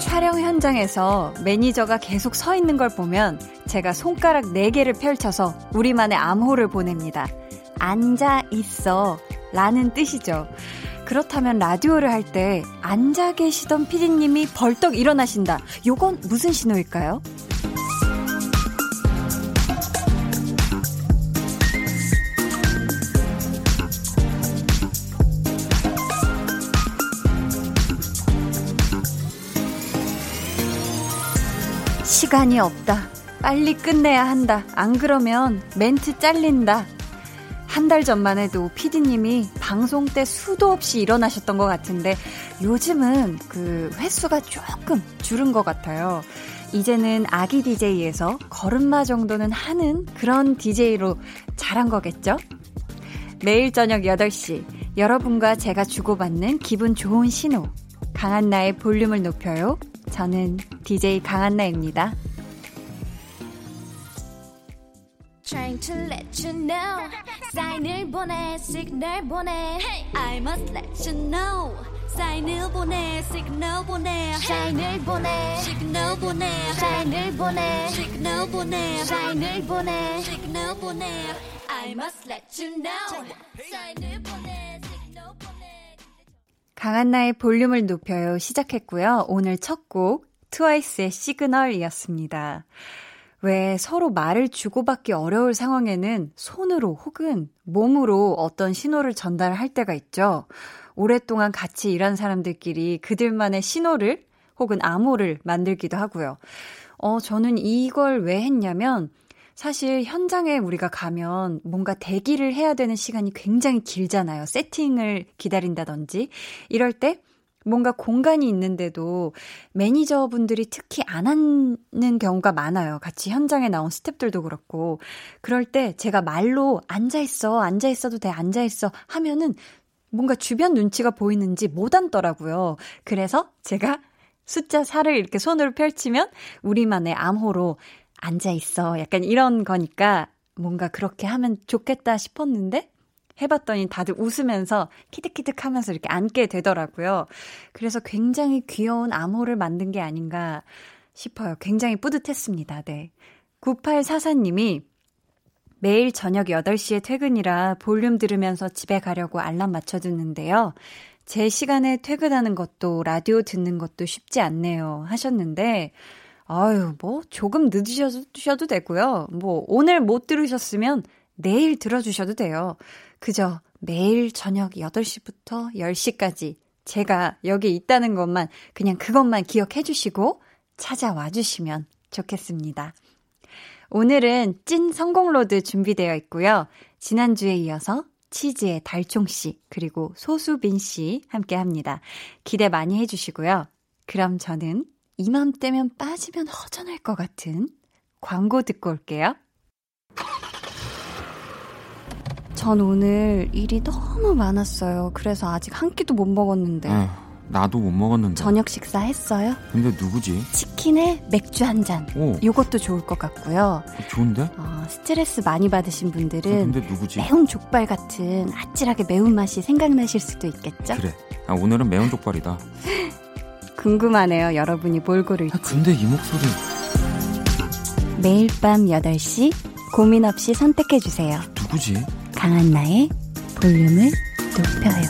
촬영 현장에서 매니저가 계속 서 있는 걸 보면 제가 손가락 4개를 펼쳐서 우리만의 암호를 보냅니다. 앉아 있어 라는 뜻이죠. 그렇다면 라디오를 할 때 앉아 계시던 피디님이 벌떡 일어나신다. 요건 무슨 신호일까요? 시간이 없다. 빨리 끝내야 한다. 안 그러면 멘트 잘린다. 한 달 전만 해도 피디님이 방송 때 수도 없이 일어나셨던 것 같은데 요즘은 그 횟수가 조금 줄은 것 같아요. 이제는 아기 DJ에서 걸음마 정도는 하는 그런 DJ로 자란 거겠죠? 매일 저녁 8시 여러분과 제가 주고받는 기분 좋은 신호 강한나의 볼륨을 높여요. 저는 DJ 강한나입니다. Trying to let you know. 사인을 보내 시그널 보내. I must let you know. 사인을 보내 시그널 보내. 사인을 보내. 시그널 보내. 사인을 보내. 시그널 보내. 사인을 보내. 시그널 보내. I must let you know. 사인을 보내 시그널 보내. 강한나의 볼륨을 높여요 시작했고요. 오늘 첫 곡 트와이스의 시그널이었습니다. 왜 서로 말을 주고받기 어려울 상황에는 손으로 혹은 몸으로 어떤 신호를 전달할 때가 있죠. 오랫동안 같이 일한 사람들끼리 그들만의 신호를 혹은 암호를 만들기도 하고요. 어, 저는 이걸 왜 했냐면 사실 현장에 우리가 가면 뭔가 대기를 해야 되는 시간이 굉장히 길잖아요. 세팅을 기다린다든지. 이럴 때 뭔가 공간이 있는데도 매니저분들이 특히 안 하는 경우가 많아요. 같이 현장에 나온 스탭들도 그렇고. 그럴 때 제가 말로 앉아있어, 앉아있어도 돼, 앉아있어 하면은 뭔가 주변 눈치가 보이는지 못 앉더라고요. 그래서 제가 숫자 4를 이렇게 손으로 펼치면 우리만의 암호로 앉아있어. 약간 이런 거니까 뭔가 그렇게 하면 좋겠다 싶었는데 해봤더니 다들 웃으면서 키득키득 하면서 이렇게 앉게 되더라고요. 그래서 굉장히 귀여운 암호를 만든 게 아닌가 싶어요. 굉장히 뿌듯했습니다. 네. 9844님이 매일 저녁 8시에 퇴근이라 볼륨 들으면서 집에 가려고 알람 맞춰두는데요. 제 시간에 퇴근하는 것도 라디오 듣는 것도 쉽지 않네요. 하셨는데, 아유, 뭐, 조금 늦으셔도 되고요. 뭐, 오늘 못 들으셨으면 내일 들어주셔도 돼요. 그저 매일 저녁 8시부터 10시까지 제가 여기 있다는 것만 그냥 그것만 기억해 주시고 찾아와 주시면 좋겠습니다. 오늘은 찐 성공로드 준비되어 있고요. 지난주에 이어서 치즈의 달총씨, 그리고 소수빈씨 함께 합니다. 기대 많이 해주시고요. 그럼 저는 이맘때면 빠지면 허전할 것 같은 광고 듣고 올게요. 전 오늘 일이 너무 많았어요. 그래서 아직 한 끼도 못 먹었는데. 어, 나도 못 먹었는데. 저녁 식사 했어요? 근데 누구지? 치킨에 맥주 한 잔. 오. 요것도 좋을 것 같고요. 좋은데? 어, 스트레스 많이 받으신 분들은 어, 근데 누구지? 매운 족발 같은 아찔하게 매운맛이 생각나실 수도 있겠죠? 그래. 아, 오늘은 매운 족발이다. 궁금하네요. 여러분이 뭘 고를지. 아, 근데 이 목소리. 매일 밤 8시 고민 없이 선택해 주세요. 누구지? 강한나의 볼륨을 높여요.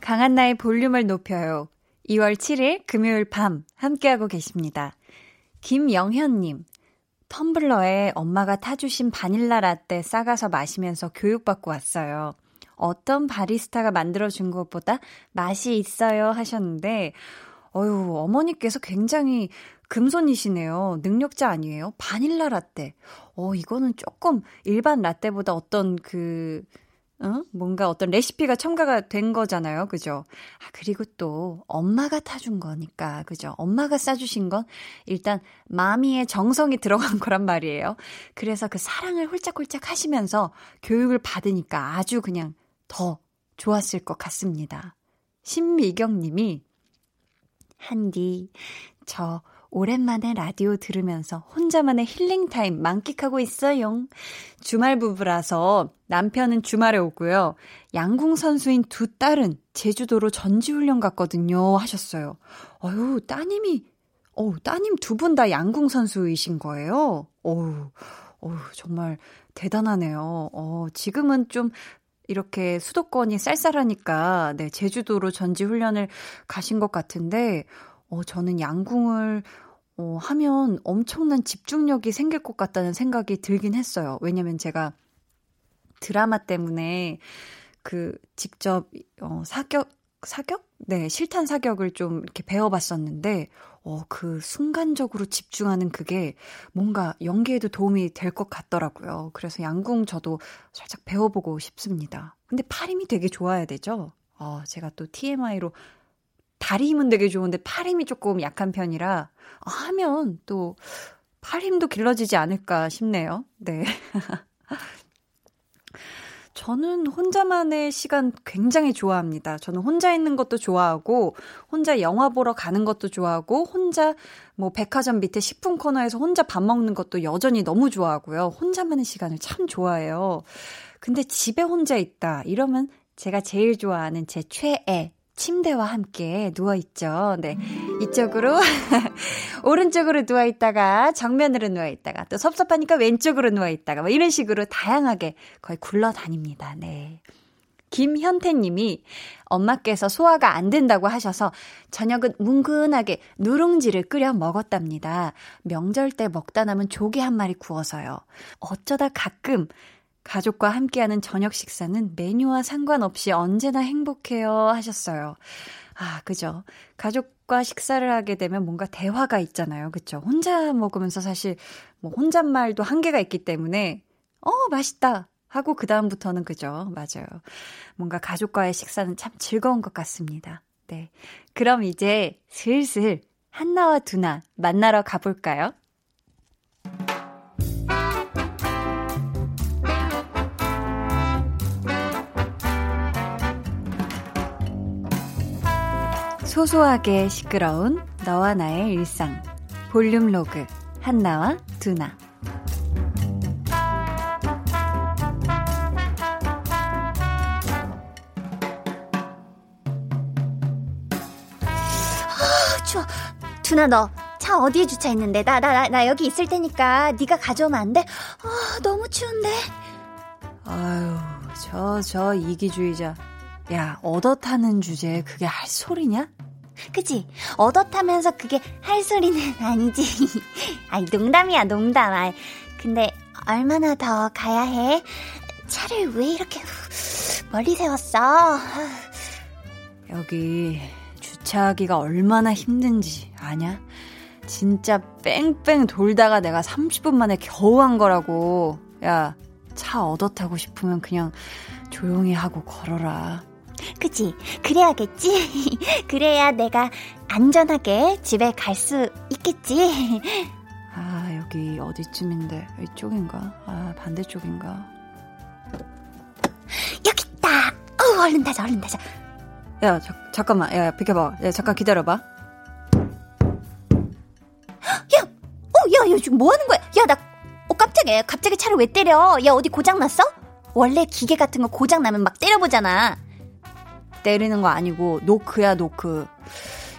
강한나의 볼륨을 높여요. 2월 7일 금요일 밤 함께하고 계십니다. 김영현님, 텀블러에 엄마가 타주신 바닐라 라떼 싸가서 마시면서 교육받고 왔어요. 어떤 바리스타가 만들어준 것보다 맛이 있어요 하셨는데, 어유 어머니께서 굉장히 금손이시네요. 능력자 아니에요? 바닐라 라떼. 어, 이거는 조금 일반 라떼보다 어떤 그, 어? 뭔가 어떤 레시피가 첨가가 된 거잖아요. 그죠? 아, 그리고 또 엄마가 타준 거니까. 그죠? 엄마가 싸주신 건 일단 마미의 정성이 들어간 거란 말이에요. 그래서 그 사랑을 홀짝홀짝 하시면서 교육을 받으니까 아주 그냥 더 좋았을 것 같습니다. 신미경 님이 한디, 저 오랜만에 라디오 들으면서 혼자만의 힐링타임 만끽하고 있어요. 주말 부부라서 남편은 주말에 오고요. 양궁 선수인 두 딸은 제주도로 전지훈련 갔거든요. 하셨어요. 어유 따님이, 어우, 따님 두 분 다 양궁 선수이신 거예요? 어우, 어우, 정말 대단하네요. 어, 지금은 좀 이렇게 수도권이 쌀쌀하니까, 네, 제주도로 전지 훈련을 가신 것 같은데, 어, 저는 양궁을 어, 하면 엄청난 집중력이 생길 것 같다는 생각이 들긴 했어요. 왜냐면 제가 드라마 때문에 그 직접 어, 사격 사격? 네, 실탄 사격을 좀 이렇게 배워봤었는데, 어, 그 순간적으로 집중하는 그게 뭔가 연기에도 도움이 될 것 같더라고요. 그래서 양궁 저도 살짝 배워보고 싶습니다. 근데 팔 힘이 되게 좋아야 되죠? 어, 제가 또 TMI로 다리 힘은 되게 좋은데 팔 힘이 조금 약한 편이라 하면 또 팔 힘도 길러지지 않을까 싶네요. 네. 저는 혼자만의 시간 굉장히 좋아합니다. 저는 혼자 있는 것도 좋아하고, 혼자 영화 보러 가는 것도 좋아하고, 혼자 뭐 백화점 밑에 식품 코너에서 혼자 밥 먹는 것도 여전히 너무 좋아하고요. 혼자만의 시간을 참 좋아해요. 근데 집에 혼자 있다. 이러면 제가 제일 좋아하는 제 최애 침대와 함께 누워있죠. 네. 이쪽으로, 오른쪽으로 누워있다가, 정면으로 누워있다가, 또 섭섭하니까 왼쪽으로 누워있다가, 뭐 이런 식으로 다양하게 거의 굴러다닙니다. 네. 김현태 님이 엄마께서 소화가 안 된다고 하셔서 저녁은 뭉근하게 누룽지를 끓여 먹었답니다. 명절 때 먹다 남은 조개 한 마리 구워서요. 어쩌다 가끔 가족과 함께하는 저녁 식사는 메뉴와 상관없이 언제나 행복해요 하셨어요. 아, 그죠. 가족과 식사를 하게 되면 뭔가 대화가 있잖아요. 그쵸. 혼자 먹으면서 사실 뭐 혼잣말도 한계가 있기 때문에 어, 맛있다. 하고 그다음부터는 그죠. 맞아요. 뭔가 가족과의 식사는 참 즐거운 것 같습니다. 네. 그럼 이제 슬슬 한나와 두나 만나러 가볼까요? 소소하게 시끄러운 너와 나의 일상 볼륨 로그 한나와 두나 아, 추워. 두나 너 차 어디에 주차했는데? 나나 나 여기 있을 테니까 네가 가져오면 안 돼? 아, 너무 추운데. 아유, 저 저 이기주의자. 야, 얻어 타는 주제에 그게 할 소리냐? 그치? 얻어타면서 그게 할 소리는 아니지. 아이, 농담이야, 농담. 아이, 근데 얼마나 더 가야 해? 차를 왜 이렇게 멀리 세웠어? 여기 주차하기가 얼마나 힘든지 아냐? 진짜 뺑뺑 돌다가 내가 30분 만에 겨우 한 거라고. 야, 차 얻어 타고 싶으면 그냥 조용히 하고 걸어라. 그치? 그래야겠지? 그래야 내가 안전하게 집에 갈 수 있겠지? 아, 여기 어디쯤인데? 이쪽인가? 아, 반대쪽인가? 여기 있다! 어, 얼른 타자, 얼른 타자. 야, 자, 잠깐만. 야, 비켜봐. 야, 잠깐 기다려봐. 야! 어, 야, 야, 지금 뭐 하는 거야? 야, 나, 어, 깜짝이야. 갑자기 차를 왜 때려? 야, 어디 고장났어? 원래 기계 같은 거 고장나면 막 때려보잖아. 때리는 거 아니고 노크야 노크.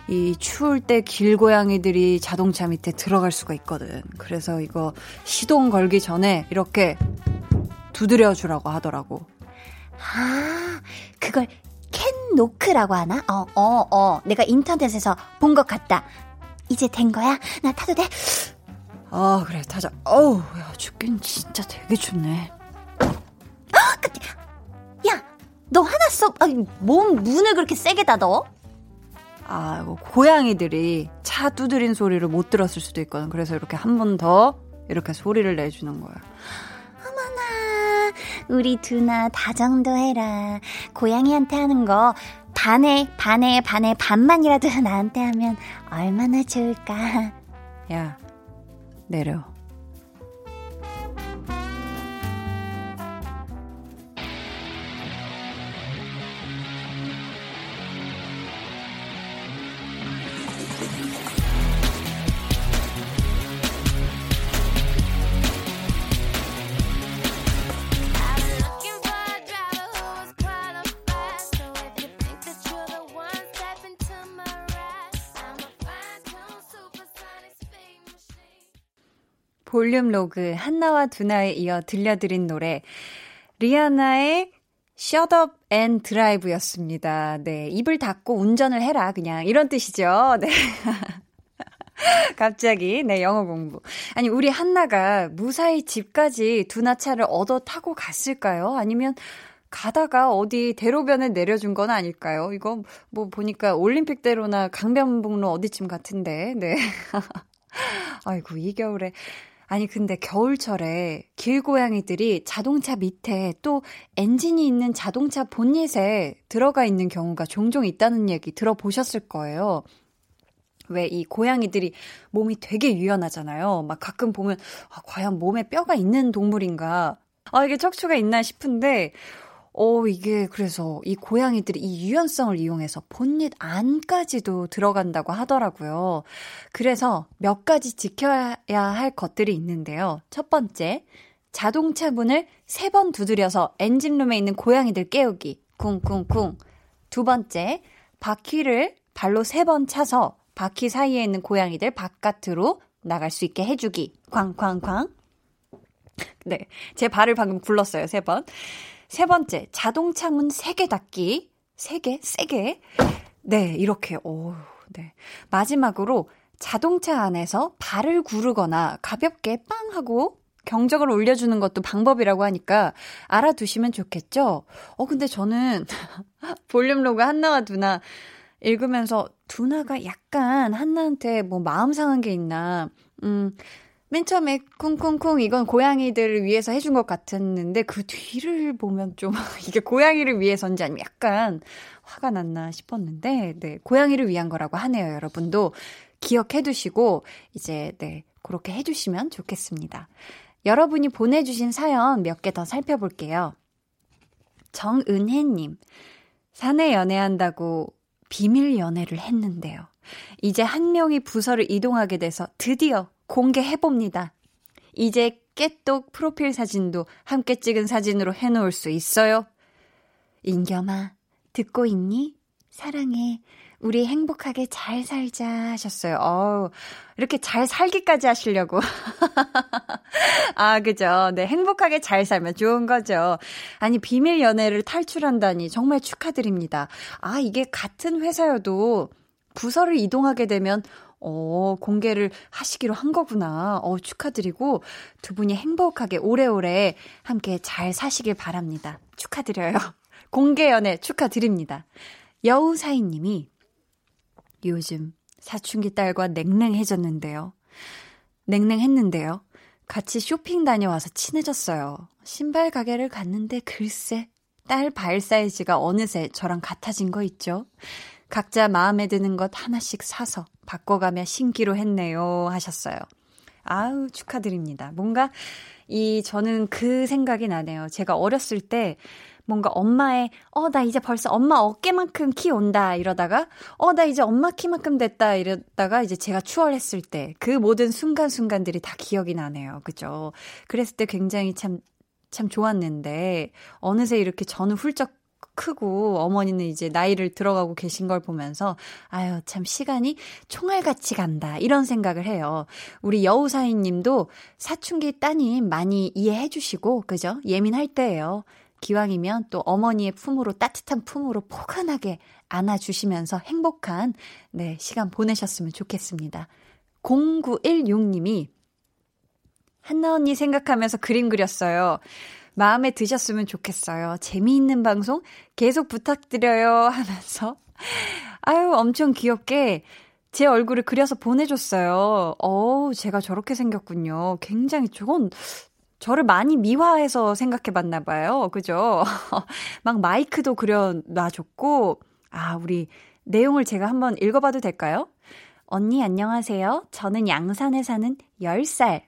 이 추울 때 길고양이들이 자동차 밑에 들어갈 수가 있거든. 그래서 이거 시동 걸기 전에 이렇게 두드려 주라고 하더라고. 아, 그걸 캔 노크라고 하나? 어, 어, 어. 내가 인터넷에서 본 것 같다. 이제 된 거야? 나 타도 돼? 아, 그래, 타자. 어우, 야, 춥긴 진짜 되게 춥네. 야, 너 화났어? 아니, 몸 문을 그렇게 세게 닫어? 아, 고양이들이 차 두드린 소리를 못 들었을 수도 있거든. 그래서 이렇게 한 번 더 이렇게 소리를 내주는 거야. 어머나, 우리 두나 다정도 해라. 고양이한테 하는 거 반에, 반에, 반에 반만이라도 나한테 하면 얼마나 좋을까. 야, 내려. 볼륨 로그 한나와 두나에 이어 들려드린 노래 리아나의 Shut up and drive였습니다. 네, 입을 닫고 운전을 해라 그냥 이런 뜻이죠. 네. 갑자기 네 영어 공부. 아니 우리 한나가 무사히 집까지 두나 차를 얻어 타고 갔을까요? 아니면 가다가 어디 대로변에 내려준 건 아닐까요? 이거 뭐 보니까 올림픽대로나 강변북로 어디쯤 같은데. 네. 아이고 이 겨울에 아니 근데 겨울철에 길고양이들이 자동차 밑에 또 엔진이 있는 자동차 본닛에 들어가 있는 경우가 종종 있다는 얘기 들어보셨을 거예요. 왜 이 고양이들이 몸이 되게 유연하잖아요. 막 가끔 보면 아, 과연 몸에 뼈가 있는 동물인가? 아 이게 척추가 있나 싶은데 어, 이게 그래서 이 고양이들이 이 유연성을 이용해서 본닛 안까지도 들어간다고 하더라고요. 그래서 몇 가지 지켜야 할 것들이 있는데요. 첫 번째, 자동차 문을 세 번 두드려서 엔진룸에 있는 고양이들 깨우기. 쿵쿵쿵. 두 번째, 바퀴를 발로 세 번 차서 바퀴 사이에 있는 고양이들 바깥으로 나갈 수 있게 해주기. 쾅쾅쾅. 네. 제 발을 방금 굴렀어요, 세 번. 세 번째, 자동차 문 3개 닫기. 3개? 세게. 네, 이렇게, 오, 네. 마지막으로 자동차 안에서 발을 구르거나 가볍게 빵 하고 경적을 올려주는 것도 방법이라고 하니까 알아두시면 좋겠죠? 어, 근데 저는 볼륨 로그 한나와 두나 읽으면서 두나가 약간 한나한테 뭐 마음 상한 게 있나, 음, 맨 처음에 쿵쿵쿵 이건 고양이들을 위해서 해준 것 같았는데 그 뒤를 보면 좀 이게 고양이를 위해서인지 아니면 약간 화가 났나 싶었는데 네 고양이를 위한 거라고 하네요 여러분도. 기억해 두시고 이제 네 그렇게 해주시면 좋겠습니다. 여러분이 보내주신 사연 몇 개 더 살펴볼게요. 정은혜님 사내 연애한다고 비밀 연애를 했는데요. 이제 한 명이 부서를 이동하게 돼서 드디어 공개해봅니다. 이제 깨똑 프로필 사진도 함께 찍은 사진으로 해놓을 수 있어요. 인겸아, 듣고 있니? 사랑해. 우리 행복하게 잘 살자 하셨어요. 어우, 이렇게 잘 살기까지 하시려고. 아, 그죠. 네, 행복하게 잘 살면 좋은 거죠. 아니, 비밀 연애를 탈출한다니 정말 축하드립니다. 아, 이게 같은 회사여도 부서를 이동하게 되면 어, 공개를 하시기로 한 거구나. 어, 축하드리고 두 분이 행복하게 오래오래 함께 잘 사시길 바랍니다. 축하드려요. 공개 연애 축하드립니다. 여우사이님이 요즘 사춘기 딸과 냉랭해졌는데요. 냉랭했는데요. 같이 쇼핑 다녀와서 친해졌어요. 신발 가게를 갔는데 글쎄, 딸 발 사이즈가 어느새 저랑 같아진 거 있죠? 각자 마음에 드는 것 하나씩 사서 바꿔가며 신기로 했네요. 하셨어요. 아우, 축하드립니다. 뭔가, 이, 저는 그 생각이 나네요. 제가 어렸을 때, 뭔가 엄마의, 어, 나 이제 벌써 엄마 어깨만큼 키 온다, 이러다가, 어, 나 이제 엄마 키만큼 됐다, 이러다가 이제 제가 추월했을 때, 그 모든 순간순간들이 다 기억이 나네요. 그죠? 그랬을 때 굉장히 참, 참 좋았는데, 어느새 이렇게 저는 훌쩍 크고 어머니는 이제 나이를 들어가고 계신 걸 보면서 아유 참 시간이 총알같이 간다 이런 생각을 해요. 우리 여우사인 님도 사춘기 따님 많이 이해해 주시고 그죠? 예민할 때예요. 기왕이면 또 어머니의 품으로 따뜻한 품으로 포근하게 안아주시면서 행복한 네 시간 보내셨으면 좋겠습니다. 0916님이 한나 언니 생각하면서 그림 그렸어요. 마음에 드셨으면 좋겠어요. 재미있는 방송 계속 부탁드려요 하면서 아유 엄청 귀엽게 제 얼굴을 그려서 보내줬어요. 어우 제가 저렇게 생겼군요. 굉장히 저건 저를 많이 미화해서 생각해 봤나 봐요. 그죠? 막 마이크도 그려놔줬고, 아, 우리 내용을 제가 한번 읽어봐도 될까요? 언니 안녕하세요. 저는 양산에 사는 10살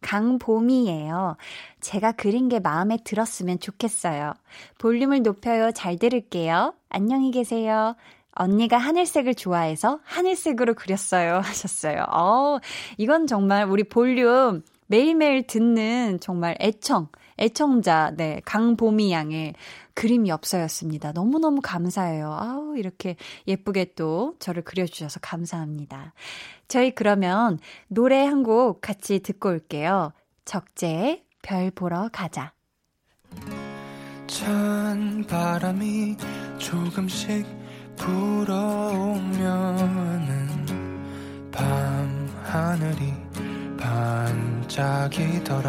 강봄이에요. 제가 그린 게 마음에 들었으면 좋겠어요. 볼륨을 높여요. 잘 들을게요. 안녕히 계세요. 언니가 하늘색을 좋아해서 하늘색으로 그렸어요. 하셨어요. 어, 이건 정말 우리 볼륨 매일매일 듣는 정말 애청, 애청자, 네, 강보미 양의 그림 엽서였습니다. 너무너무 감사해요. 아우, 이렇게 예쁘게 또 저를 그려주셔서 감사합니다. 저희 그러면 노래 한 곡 같이 듣고 올게요. 적재의 별 보러 가자. 찬 바람이 조금씩 불어오면은 밤 하늘이 반짝이더라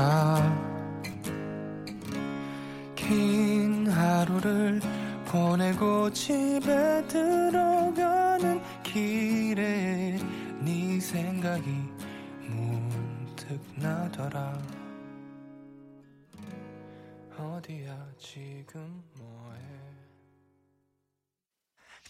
긴 하루를 보내고 집에 들어가는 길에 네 생각이 문득 나더라. 어디야 지금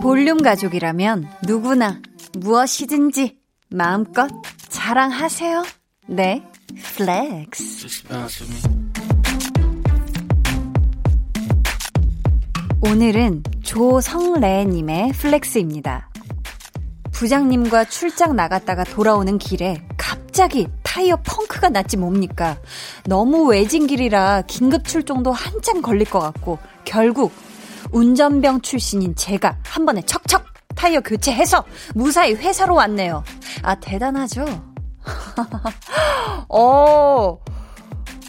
볼륨 가족이라면 누구나 무엇이든지 마음껏 자랑하세요. 네, flex. 오늘은 조성래님의 flex입니다. 부장님과 출장 나갔다가 돌아오는 길에 갑자기 타이어 펑크가 났지 뭡니까? 너무 외진 길이라 긴급 출동도 한참 걸릴 것 같고 결국 운전병 출신인 제가 한 번에 척척 타이어 교체해서 무사히 회사로 왔네요. 아, 대단하죠? 어,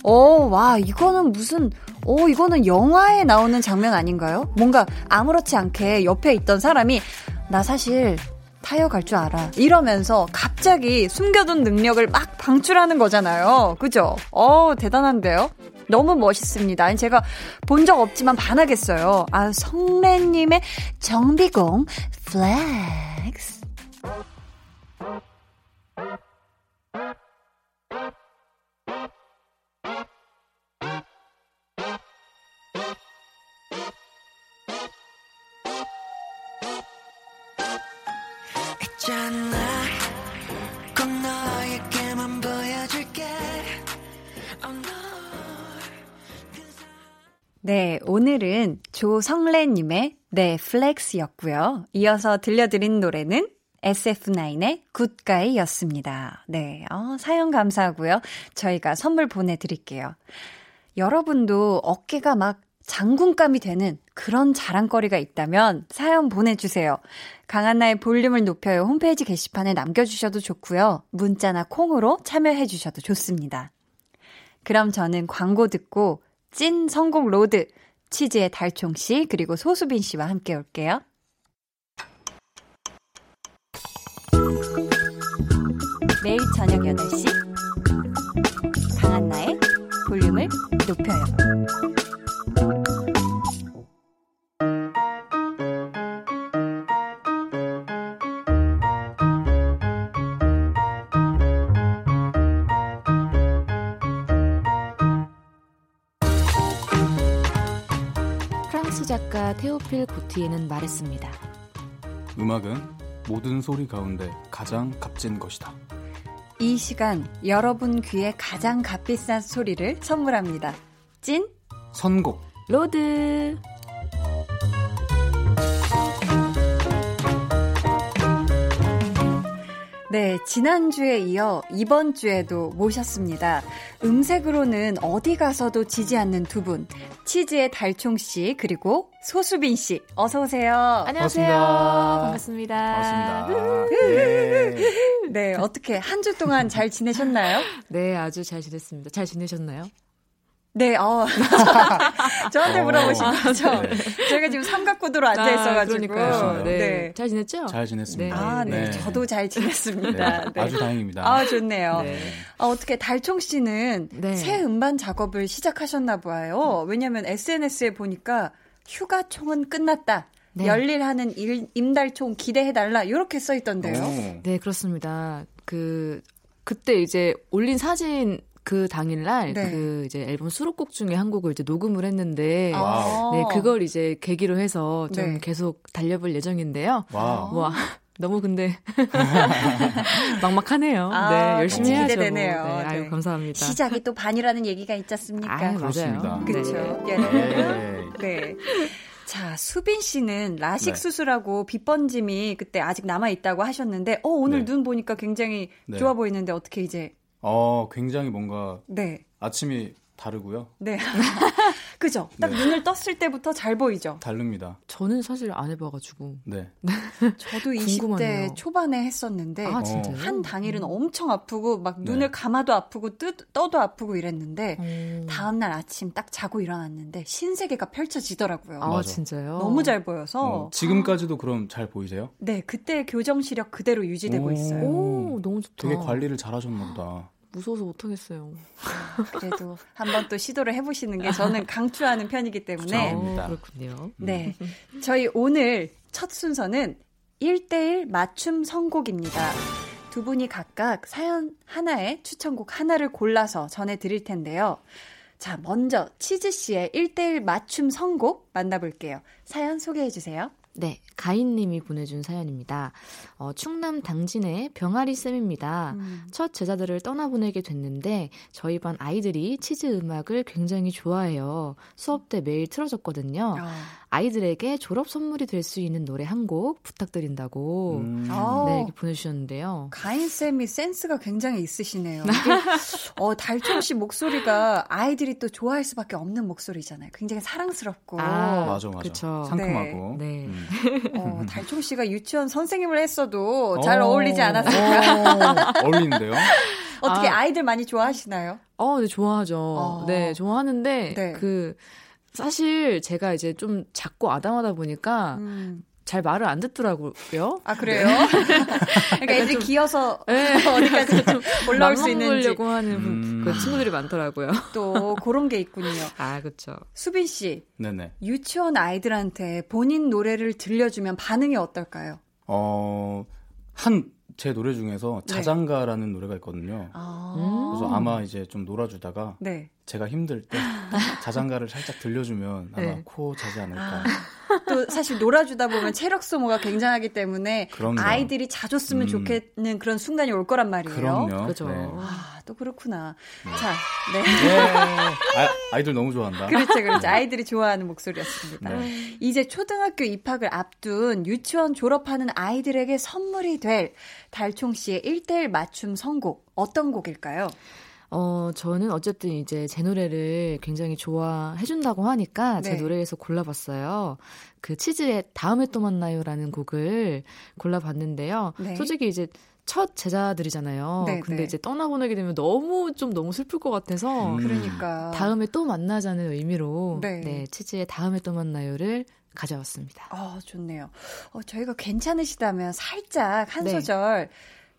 어, 와, 이거는 무슨, 어, 이거는 영화에 나오는 장면 아닌가요? 뭔가 아무렇지 않게 옆에 있던 사람이, 나 사실 타이어 갈 줄 알아. 이러면서 갑자기 숨겨둔 능력을 막 방출하는 거잖아요. 그죠? 어, 대단한데요? 너무 멋있습니다. 제가 본 적 없지만 반하겠어요. 아, 성래님의 정비공 flex. 네, 오늘은 조성래님의 네, flex였고요. 이어서 들려드린 노래는 SF9의 Good Guy였습니다. 네, 어, 사연 감사하고요. 저희가 선물 보내드릴게요. 여러분도 어깨가 막 장군감이 되는 그런 자랑거리가 있다면 사연 보내주세요. 강한나의 볼륨을 높여요 홈페이지 게시판에 남겨주셔도 좋고요. 문자나 콩으로 참여해주셔도 좋습니다. 그럼 저는 광고 듣고 찐 선곡 road 치즈의 달총 씨 그리고 소수빈 씨와 함께 올게요. 매일 저녁 8시 강한나의 볼륨을 높여요. 테오필 고티에는 말했습니다. 음악은 모든 소리 가운데 가장 값진 것이다. 이 시간 여러분 귀에 가장 값비싼 소리를 선물합니다. 찐 선곡. road. 네, 지난주에 이어 이번 주에도 모셨습니다. 음색으로는 어디 가서도 지지 않는 두 분. 치즈의 달총 씨, 그리고 소수빈 씨. 어서 오세요. 안녕하세요. 반갑습니다. 반갑습니다. 반갑습니다. 예. 네, 어떻게 한 주 동안 잘 지내셨나요? 네, 아주 잘 지냈습니다. 잘 지내셨나요? 네, 어. 저한테 어. 물어보신 거죠? 네. 저희가 지금 삼각구도로 앉아 있어가지고. 그러니까요. 네. 네. 잘 지냈죠? 잘 지냈습니다. 아, 네. 네. 저도 잘 지냈습니다. 네. 네. 아주 다행입니다. 아, 좋네요. 네. 아, 어떻게 달총 씨는 네. 새 음반 작업을 시작하셨나 봐요. 왜냐면 SNS에 보니까 휴가총은 끝났다. 네. 열일하는 일, 임달총 기대해달라. 이렇게 써 있던데요. 오. 네, 그렇습니다. 그, 그때 이제 올린 사진 그 당일날 네. 그 이제 앨범 수록곡 중에 한 곡을 이제 녹음을 했는데 아. 네 그걸 이제 계기로 해서 좀 네. 계속 달려볼 예정인데요. wow. 와 너무 근데 막막하네요. 아, 네 열심히 해야죠. 기대되네요. 네, 아유 네. 감사합니다. 시작이 또 반이라는 얘기가 있지 않습니까? 아유, 그렇습니다. 맞아요. 그렇죠. 네. 예. 예. 네. 자, 수빈 씨는 라식 네. 수술하고 빗번짐이 그때 아직 남아 있다고 하셨는데, 어, 오늘 네. 눈 보니까 굉장히 네. 좋아 보이는데 어떻게 이제, 어, 굉장히 뭔가 네. 아침이 다르고요. 네. 그죠? 딱 네. 눈을 떴을 때부터 잘 보이죠? 다릅니다. 저는 사실 안 해봐가지고 네. 저도 20대 궁금하네요. 초반에 했었는데, 아 진짜요? 한 당일은 엄청 아프고, 막 네. 눈을 감아도 아프고, 뜨, 떠도 아프고 이랬는데, 음. 다음날 아침 딱 자고 일어났는데, 신세계가 펼쳐지더라고요. 아 맞아. 진짜요? 너무 잘 보여서, 어, 지금까지도 그럼 잘 보이세요? 네, 그때 교정 시력 그대로 유지되고 오. 있어요. 오 너무 좋다. 되게 관리를 잘 하셨나 보다. 무서워서 못하겠어요. 그래도 한번 또 시도를 해보시는 게 저는 강추하는 편이기 때문에. 입니다. 그렇군요. 네. 저희 오늘 첫 순서는 1대1 맞춤 선곡입니다. 두 분이 각각 사연 하나에 추천곡 하나를 골라서 전해드릴 텐데요. 자, 먼저 치즈씨의 1대1 맞춤 선곡 만나볼게요. 사연 소개해주세요. 네, 가인님이 보내준 사연입니다. 어, 충남 당진의 병아리 쌤입니다. 음. 첫 제자들을 떠나보내게 됐는데 저희 반 아이들이 치즈 음악을 굉장히 좋아해요. 수업 때 매일 틀어줬거든요. 어. 아이들에게 졸업 선물이 될 수 있는 노래 한 곡 부탁드린다고 음. 어. 네 이렇게 보내주셨는데요. 가인 쌤이 센스가 굉장히 있으시네요. 이게, 어, 달총 씨 목소리가 아이들이 또 좋아할 수밖에 없는 목소리잖아요. 굉장히 사랑스럽고. 아, 맞아, 맞아. 그쵸. 상큼하고. 네. 음. 어, 달총 씨가 유치원 선생님을 했어도 잘 어. 어울리지 않았을까? 어, 어울리는데요? 어떻게 아. 아이들 많이 좋아하시나요? 어, 네, 좋아하죠. 어. 네, 좋아하는데, 네. 그, 사실 제가 이제 좀 작고 아담하다 보니까 음. 잘 말을 안 듣더라고요. 아, 그래요? 그러니까 애들이 기어서 네. 어디까지 올라올 수 있는지 려고 하는 음. 그 친구들이 많더라고요. 또 그런 게 있군요. 아, 그쵸. 수빈 씨, 네네. 유치원 아이들한테 본인 노래를 들려주면 반응이 어떨까요? 어, 한 제 노래 중에서 네. 자장가라는 노래가 있거든요. 아. 그래서 아마 이제 좀 놀아주다가 네. 제가 힘들 때 자장가를 살짝 들려주면 아마 네. 코 자지 않을까. 아, 또 사실 놀아주다 보면 체력 소모가 굉장하기 때문에 그럼요. 아이들이 자줬으면 음. 좋겠는 그런 순간이 올 거란 말이에요. 그럼요. 그죠. 네. 아, 또 그렇구나. 자, 네. 예. 아, 아이들 너무 좋아한다. 그렇죠, 그렇죠. 아이들이 좋아하는 목소리였습니다. 네. 이제 초등학교 입학을 앞둔 유치원 졸업하는 아이들에게 선물이 될 달총 씨의 1대1 맞춤 선곡 어떤 곡일까요? 어, 저는 어쨌든 이제 제 노래를 굉장히 좋아해준다고 하니까 제 네. 노래에서 골라봤어요. 그 치즈의 다음에 또 만나요라는 곡을 골라봤는데요. 네. 솔직히 이제 첫 제자들이잖아요. 네, 근데 네. 이제 떠나보내게 되면 너무 좀 너무 슬플 것 같아서 음. 그러니까 다음에 또 만나자는 의미로 네. 네. 치즈의 다음에 또 만나요를 가져왔습니다. 아, 좋네요. 어, 저희가 괜찮으시다면 살짝 한 네. 소절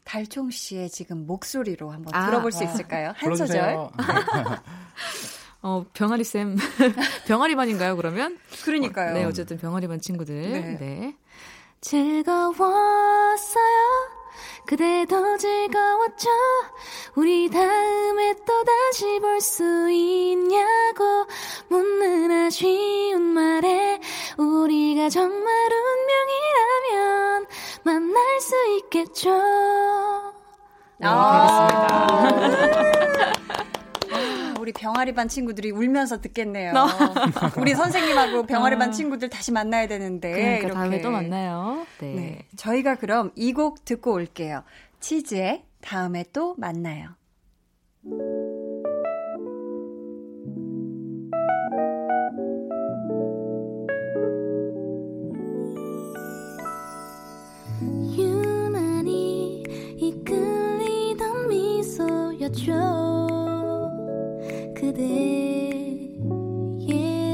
달총 씨의 지금 목소리로 한번 아, 들어볼 수 아. 있을까요? 한 소절. 불러주세요. 어, 병아리 쌤. 병아리반인가요, 그러면? 그러니까요. 네, 어쨌든 병아리반 친구들. 네. 네. 즐거웠어요. 그대도 즐거웠죠. 우리 다음에 또 다시 볼 수 있냐고 묻는 아쉬운 말에 우리가 정말 운명이라면 만날 수 있겠죠. 아, 아, 우리 병아리 반 친구들이 울면서 듣겠네요. 우리 선생님하고 병아리 반 친구들 다시 만나야 되는데. 그러니까 이렇게. 다음에 또 만나요. 네. 네. 저희가 그럼 이 곡 듣고 올게요. 치즈의 다음에 또 만나요. 유난히 이끌리던 미소였죠 그대의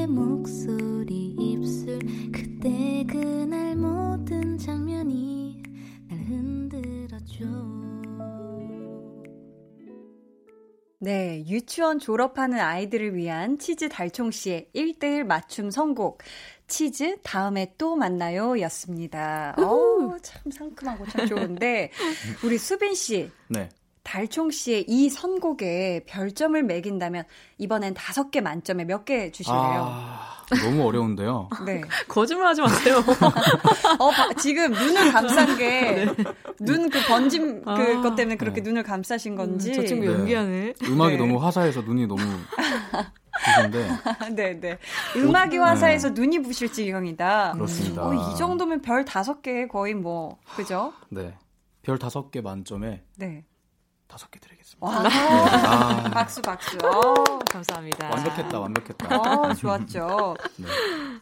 목소리 입술 그때 그날 모든 장면이 날 흔들었죠 네, 유치원 졸업하는 아이들을 위한 치즈 달총 씨의 1대1 맞춤 선곡. 치즈 다음에 또 만나요 였습니다. 어우, 참 상큼하고 참 좋은데 우리 수빈 씨 네. 달총 씨의 이 선곡에 별점을 매긴다면 이번엔 다섯 개 만점에 몇 개 주실래요? 아, 너무 어려운데요. 네. 거짓말하지 마세요. 어, 바- 지금 눈을 감싼 게 눈그 번짐 아. 그것 때문에 그렇게 네. 눈을 감싸신 건지. 저 친구 네. 연기하네. 음악이 네. 너무 화사해서 눈이 너무 부신데 네, 네. 음악이 화사해서 눈이 부실 지경이다. 그렇습니다. 어, 이 정도면 별 다섯 개 거의 뭐 그죠? 네. 별 다섯 개 만점에 네. 다섯 개 드리겠습니다. 와, 아, 박수 박수. 어, 감사합니다. 완벽했다, 완벽했다. 어, 좋았죠. 네.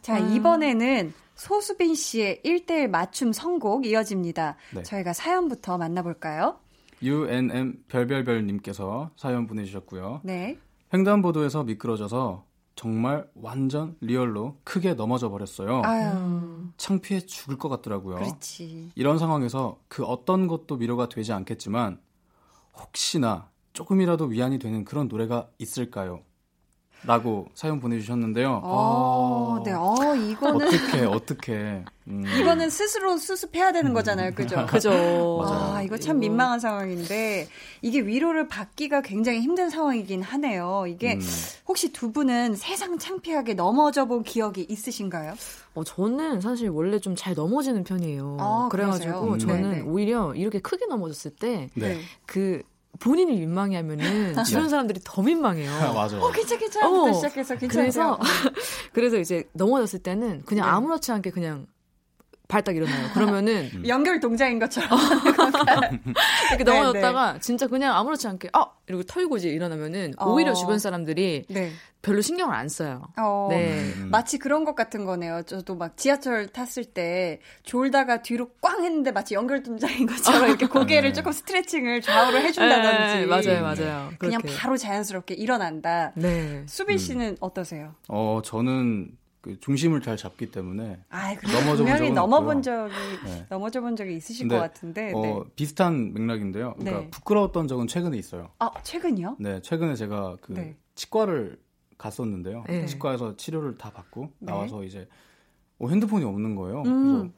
자, 이번에는 소수빈 씨의 1대1 맞춤 선곡 이어집니다. 네. 저희가 사연부터 만나볼까요? UNM 별별별님께서 사연 보내주셨고요. 네. 횡단보도에서 미끄러져서 정말 완전 리얼로 크게 넘어져 버렸어요. 아유, 창피해 죽을 것 같더라고요. 그렇지. 이런 상황에서 그 어떤 것도 위로가 되지 않겠지만 혹시나 조금이라도 위안이 되는 그런 노래가 있을까요? 라고 사연 보내주셨는데요. 어, 아, 네. 어, 이거는 어떻게 어떻게 음, 이거는 스스로 수습해야 되는 거잖아요. 그죠? 그죠. 맞아요. 아, 이거 참 민망한 상황인데 이게 위로를 받기가 굉장히 힘든 상황이긴 하네요. 이게 음, 혹시 두 분은 세상 창피하게 넘어져 본 기억이 있으신가요? 어, 저는 사실 원래 좀 잘 넘어지는 편이에요. 아, 그래가지고 그러세요? 저는 네네. 오히려 이렇게 크게 넘어졌을 때 네. 그 본인이 민망해하면은 주변 사람들이 더 민망해요. 맞아요. 어, 괜찮, 괜찮부터 어, 시작해서 괜찮아요. 그래서 그래서 이제 넘어졌을 때는 그냥 네. 아무렇지 않게 그냥 발딱 일어나요. 그러면은 연결 동작인 것처럼. 이렇게 네, 넘어졌다가 진짜 그냥 아무렇지 않게 아 이러고 털고 이제 일어나면은 어. 오히려 주변 사람들이 네. 별로 신경을 안 써요. 어, 네. 음, 마치 그런 것 같은 거네요. 저도 막 지하철 탔을 때 졸다가 뒤로 꽝 했는데 마치 연결 동작인 것처럼 이렇게 고개를 네. 조금 스트레칭을 좌우로 해준다든지. 네, 맞아요, 맞아요. 그냥 그렇게. 바로 자연스럽게 일어난다. 네. 수빈 씨는 어떠세요? 어 저는 그 중심을 잘 잡기 때문에 아, 넘어져 본 분명히 넘어본. 적이 네. 넘어져 본 적이 있으실 것 같은데. 어, 네. 비슷한 맥락인데요. 그러니까 네. 부끄러웠던 적은 최근에 있어요. 아, 최근이요? 네, 최근에 제가 그 네. 치과를 갔었는데요. 네. 치과에서 치료를 다 받고 네. 나와서 이제 어, 핸드폰이 없는 거예요. 음. 그래서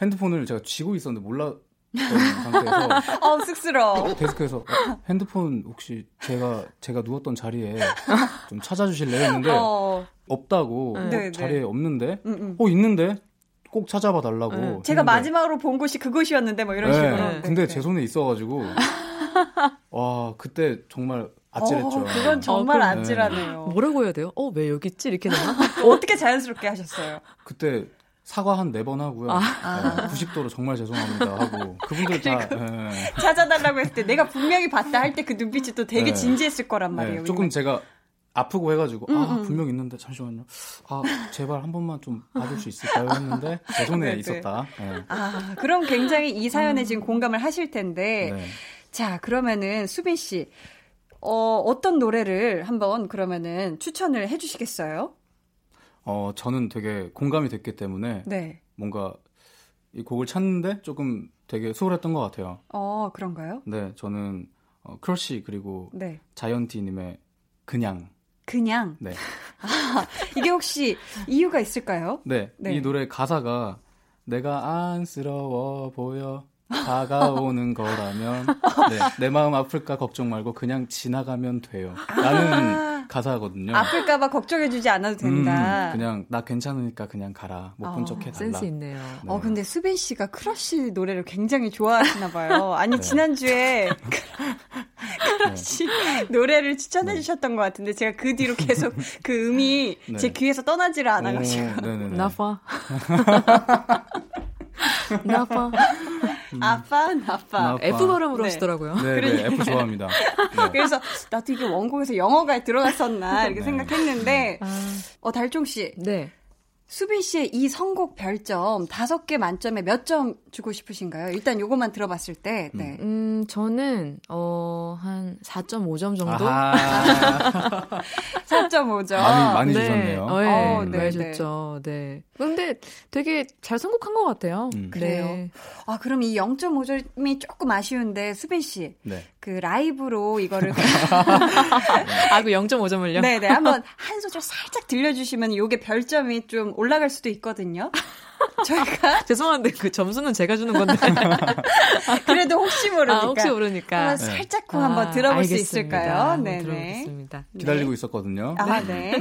핸드폰을 제가 쥐고 있었는데 몰랐던 상태에서 어, 쑥스러워. 데스크에서 어, 핸드폰 혹시 제가 제가 누웠던 자리에 좀 찾아주실래요? 했는데 어, 없다고 네, 어, 네. 자리에 없는데 음, 음. 어 있는데 꼭 찾아봐 달라고 네. 제가 마지막으로 본 곳이 그곳이었는데 뭐 이런 네, 식으로. 네. 근데 네. 제 손에 있어가지고 와 그때 정말 아찔했죠. 어, 그건 정말 어, 아찔하네요. 뭐라고 해야 돼요? 어, 왜 여기 있지? 이렇게 되나? 어떻게 자연스럽게 하셨어요? 그때 사과 한 네 번 하고요. 아. 네, 90도로 정말 죄송합니다 하고 그분들 다 예, 찾아달라고 했을 때 내가 분명히 봤다 할 때 그 눈빛이 또 되게 네. 진지했을 거란 말이에요. 네, 조금 제가 아프고 해가지고 음, 아 음. 분명 있는데 잠시만요. 아 제발 한 번만 좀 봐줄 수 있을까요? 했는데 제 손에 네, 네. 있었다. 네. 아, 그럼 굉장히 이 사연에 지금 공감을 하실 텐데. 네. 자, 그러면은 수빈 씨. 어, 어떤 노래를 한번 그러면은 추천을 해 주시겠어요? 어 저는 되게 공감이 됐기 때문에 네. 뭔가 이 곡을 찾는데 조금 되게 수월했던 것 같아요. 어, 그런가요? 네, 저는 어, 크러쉬 그리고 네. 자이언티님의 그냥 그냥 네, 이게 혹시 이유가 있을까요? 네, 네. 이 노래 가사가 내가 안쓰러워 보여 다가오는 거라면 네, 내 마음 아플까 걱정 말고 그냥 지나가면 돼요. 라는 가사거든요. 아플까봐 걱정해주지 않아도 된다. 음, 그냥 나 괜찮으니까 그냥 가라. 못본 어, 척 해달라. 센스 있네요. 네. 어, 근데 수빈 씨가 크러쉬 노래를 굉장히 좋아하시나 봐요. 아니, 지난주에 크러쉬 노래를 추천해 주셨던 것 같은데, 제가 그 뒤로 계속 그 음이 네. 제 귀에서 떠나지를 않아가지고. 나파. 나파. 아빠, 나빠. 나빠. F 발음으로 네. 하시더라고요. 네, 네, F 좋아합니다. 네. 그래서 나도 이게 원곡에서 영어가 들어갔었나, 이렇게 네. 생각했는데, 아, 어, 달종 씨. 네. 수빈 씨의 이 선곡 별점 다섯 개 만점에 몇 점 주고 싶으신가요? 일단 요것만 들어봤을 때, 네. 음, 저는, 어, 한 4.5점 정도? 아하. 4.5점. 많이, 많이 네. 주셨네요. 어, 네. 어, 네, 많이 네. 줬죠. 네. 근데 되게 잘 선곡한 것 같아요. 음. 그래요? 네. 아, 그럼 이 0.5점이 조금 아쉬운데, 수빈 씨. 네. 그그 라이브로 이거를 아, 그 0.5점을요? 네네 한번 한 소절 살짝 들려주시면 요게 별점이 좀 올라갈 수도 있거든요. 저희가 죄송한데 그 점수는 제가 주는 건데. 그래도 혹시 모르니까 아, 혹시 모르니까. 한번 살짝 쿵 한번 아, 들어볼 수 알겠습니다. 있을까요? 네네. 들어보겠습니다. 기다리고 있었거든요. 아 네.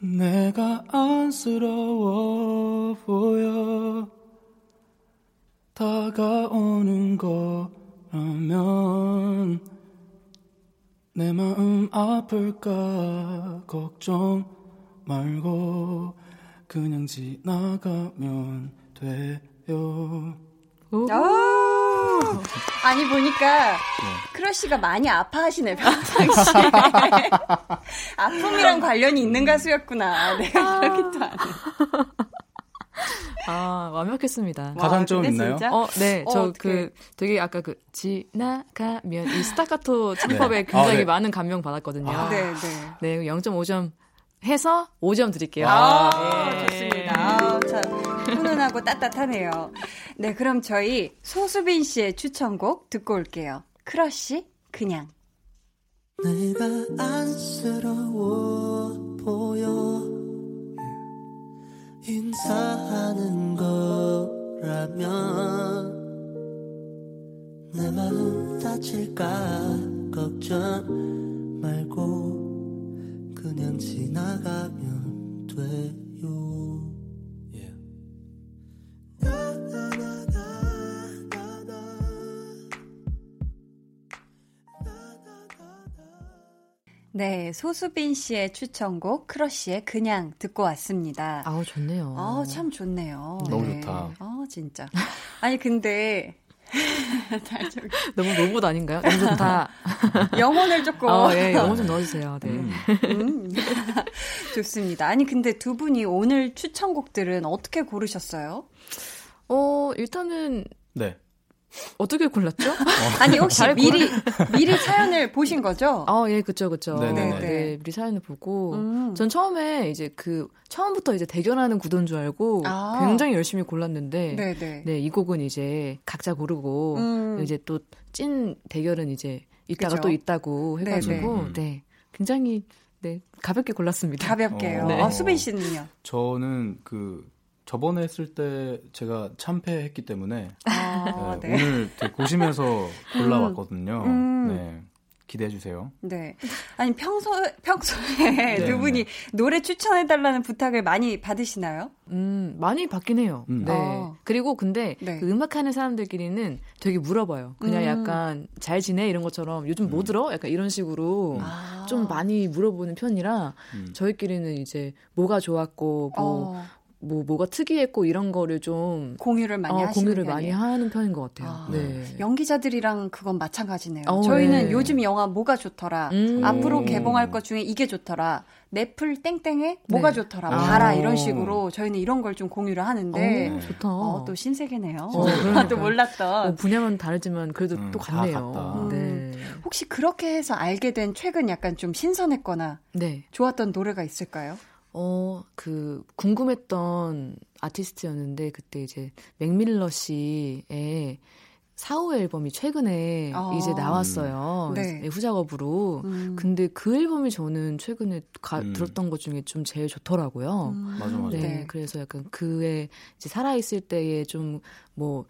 내가 안쓰러워 보여 다가오는 거라면 내 마음 아플까 걱정 말고 그냥 지나가면 돼요. 오. 아니 보니까 크러쉬가 많이 아파하시네 평상시에 아픔이랑 관련이 있는 가수였구나. 네 그렇게 또 아네. 아, 완벽했습니다. 가산점 있나요? 진짜? 어, 네. 어, 저. 그 되게 아까 그 지나가면 이 스타카토 창법에 네. 굉장히 아, 네. 많은 감명 받았거든요. 네, 네. 네, 0.5점 해서 5점 드릴게요. 아, 예. 좋습니다. 아, 참 훈훈하고 따뜻하네요. 네, 그럼 저희 소수빈 씨의 추천곡 듣고 올게요. 크러쉬 그냥. 내가 안쓰러워 보여 인사하는 거라면 내 마음 다칠까 걱정 말고 그냥 지나가면 돼요 yeah. 네, 소수빈 씨의 추천곡 크러쉬의 그냥 듣고 왔습니다. 아우, 좋네요. 아, 참 좋네요. 너무 네. 좋다. 아, 진짜. 아니, 근데 잘 좀- 너무 로봇 아닌가요? 너무 좋다. 영혼을 조금 어, 예, 영어 좀 넣어주세요. 네. 음. 좋습니다. 아니 근데 두 분이 오늘 추천곡들은 어떻게 고르셨어요? 어, 일단은 네. 어떻게 골랐죠? 아니 혹시 잘 미리 미리 사연을 보신 거죠? 아, 예, 그쵸, 그쵸. 네네네. 네, 우리 사연을 보고. 음. 전 처음에 이제 그, 처음부터 이제 대결하는 구도인 줄 알고 아. 굉장히 열심히 골랐는데. 네네. 네, 이 곡은 이제 각자 고르고 음. 이제 또 찐 대결은 이제 이따가 그죠. 또 있다고 해가지고 네네. 네, 굉장히 네 가볍게 골랐습니다. 가볍게요. 어, 네. 아, 수빈 씨는요? 저는 그 저번에 했을 때 제가 참패했기 때문에 아, 네, 네. 오늘 되게 보시면서 골라왔거든요. 음. 네. 기대해 주세요. 네. 아니 평소 평소에 두 네, 분이 노래 추천해 달라는 부탁을 많이 받으시나요? 음, 많이 받긴 해요. 음. 네. 어. 그리고 근데 네. 그 음악하는 사람들끼리는 되게 물어봐요. 그냥 음. 약간 잘 지내 이런 것처럼 요즘 뭐 들어? 약간 이런 식으로 아. 좀 많이 물어보는 편이라 음. 저희끼리는 이제 뭐가 좋았고 뭐, 어, 뭐 뭐가 특이했고 이런 거를 좀 공유를 많이 어, 하시는 공유를 편이에요. 많이 하는 편인 것 같아요. 아, 네. 연기자들이랑 그건 마찬가지네요. 어, 저희는 네. 요즘 영화 뭐가 좋더라. 음. 앞으로 오. 개봉할 것 중에 이게 좋더라. 넷플 땡땡에 뭐가 네. 좋더라. 아. 봐라 이런 식으로 저희는 이런 걸 좀 공유를 하는데 어, 좋다. 어, 또 신세계네요. 어, 그러니까요. 또 몰랐던. 어, 분야만 다르지만 그래도 음, 또다 같네요. 네. 혹시 그렇게 해서 알게 된 최근 약간 좀 신선했거나 네. 좋았던 노래가 있을까요? 어, 그, 궁금했던 아티스트였는데, 그때 이제, 맥밀러 씨의 사후 앨범이 최근에 아. 이제 나왔어요. 네. 네, 후작업으로. 음. 근데 그 앨범이 저는 최근에 가- 음. 들었던 것 중에 좀 제일 좋더라고요. 음. 맞아, 맞아. 네, 네. 그래서 약간 그의 이제 살아있을 때의 좀 뭐,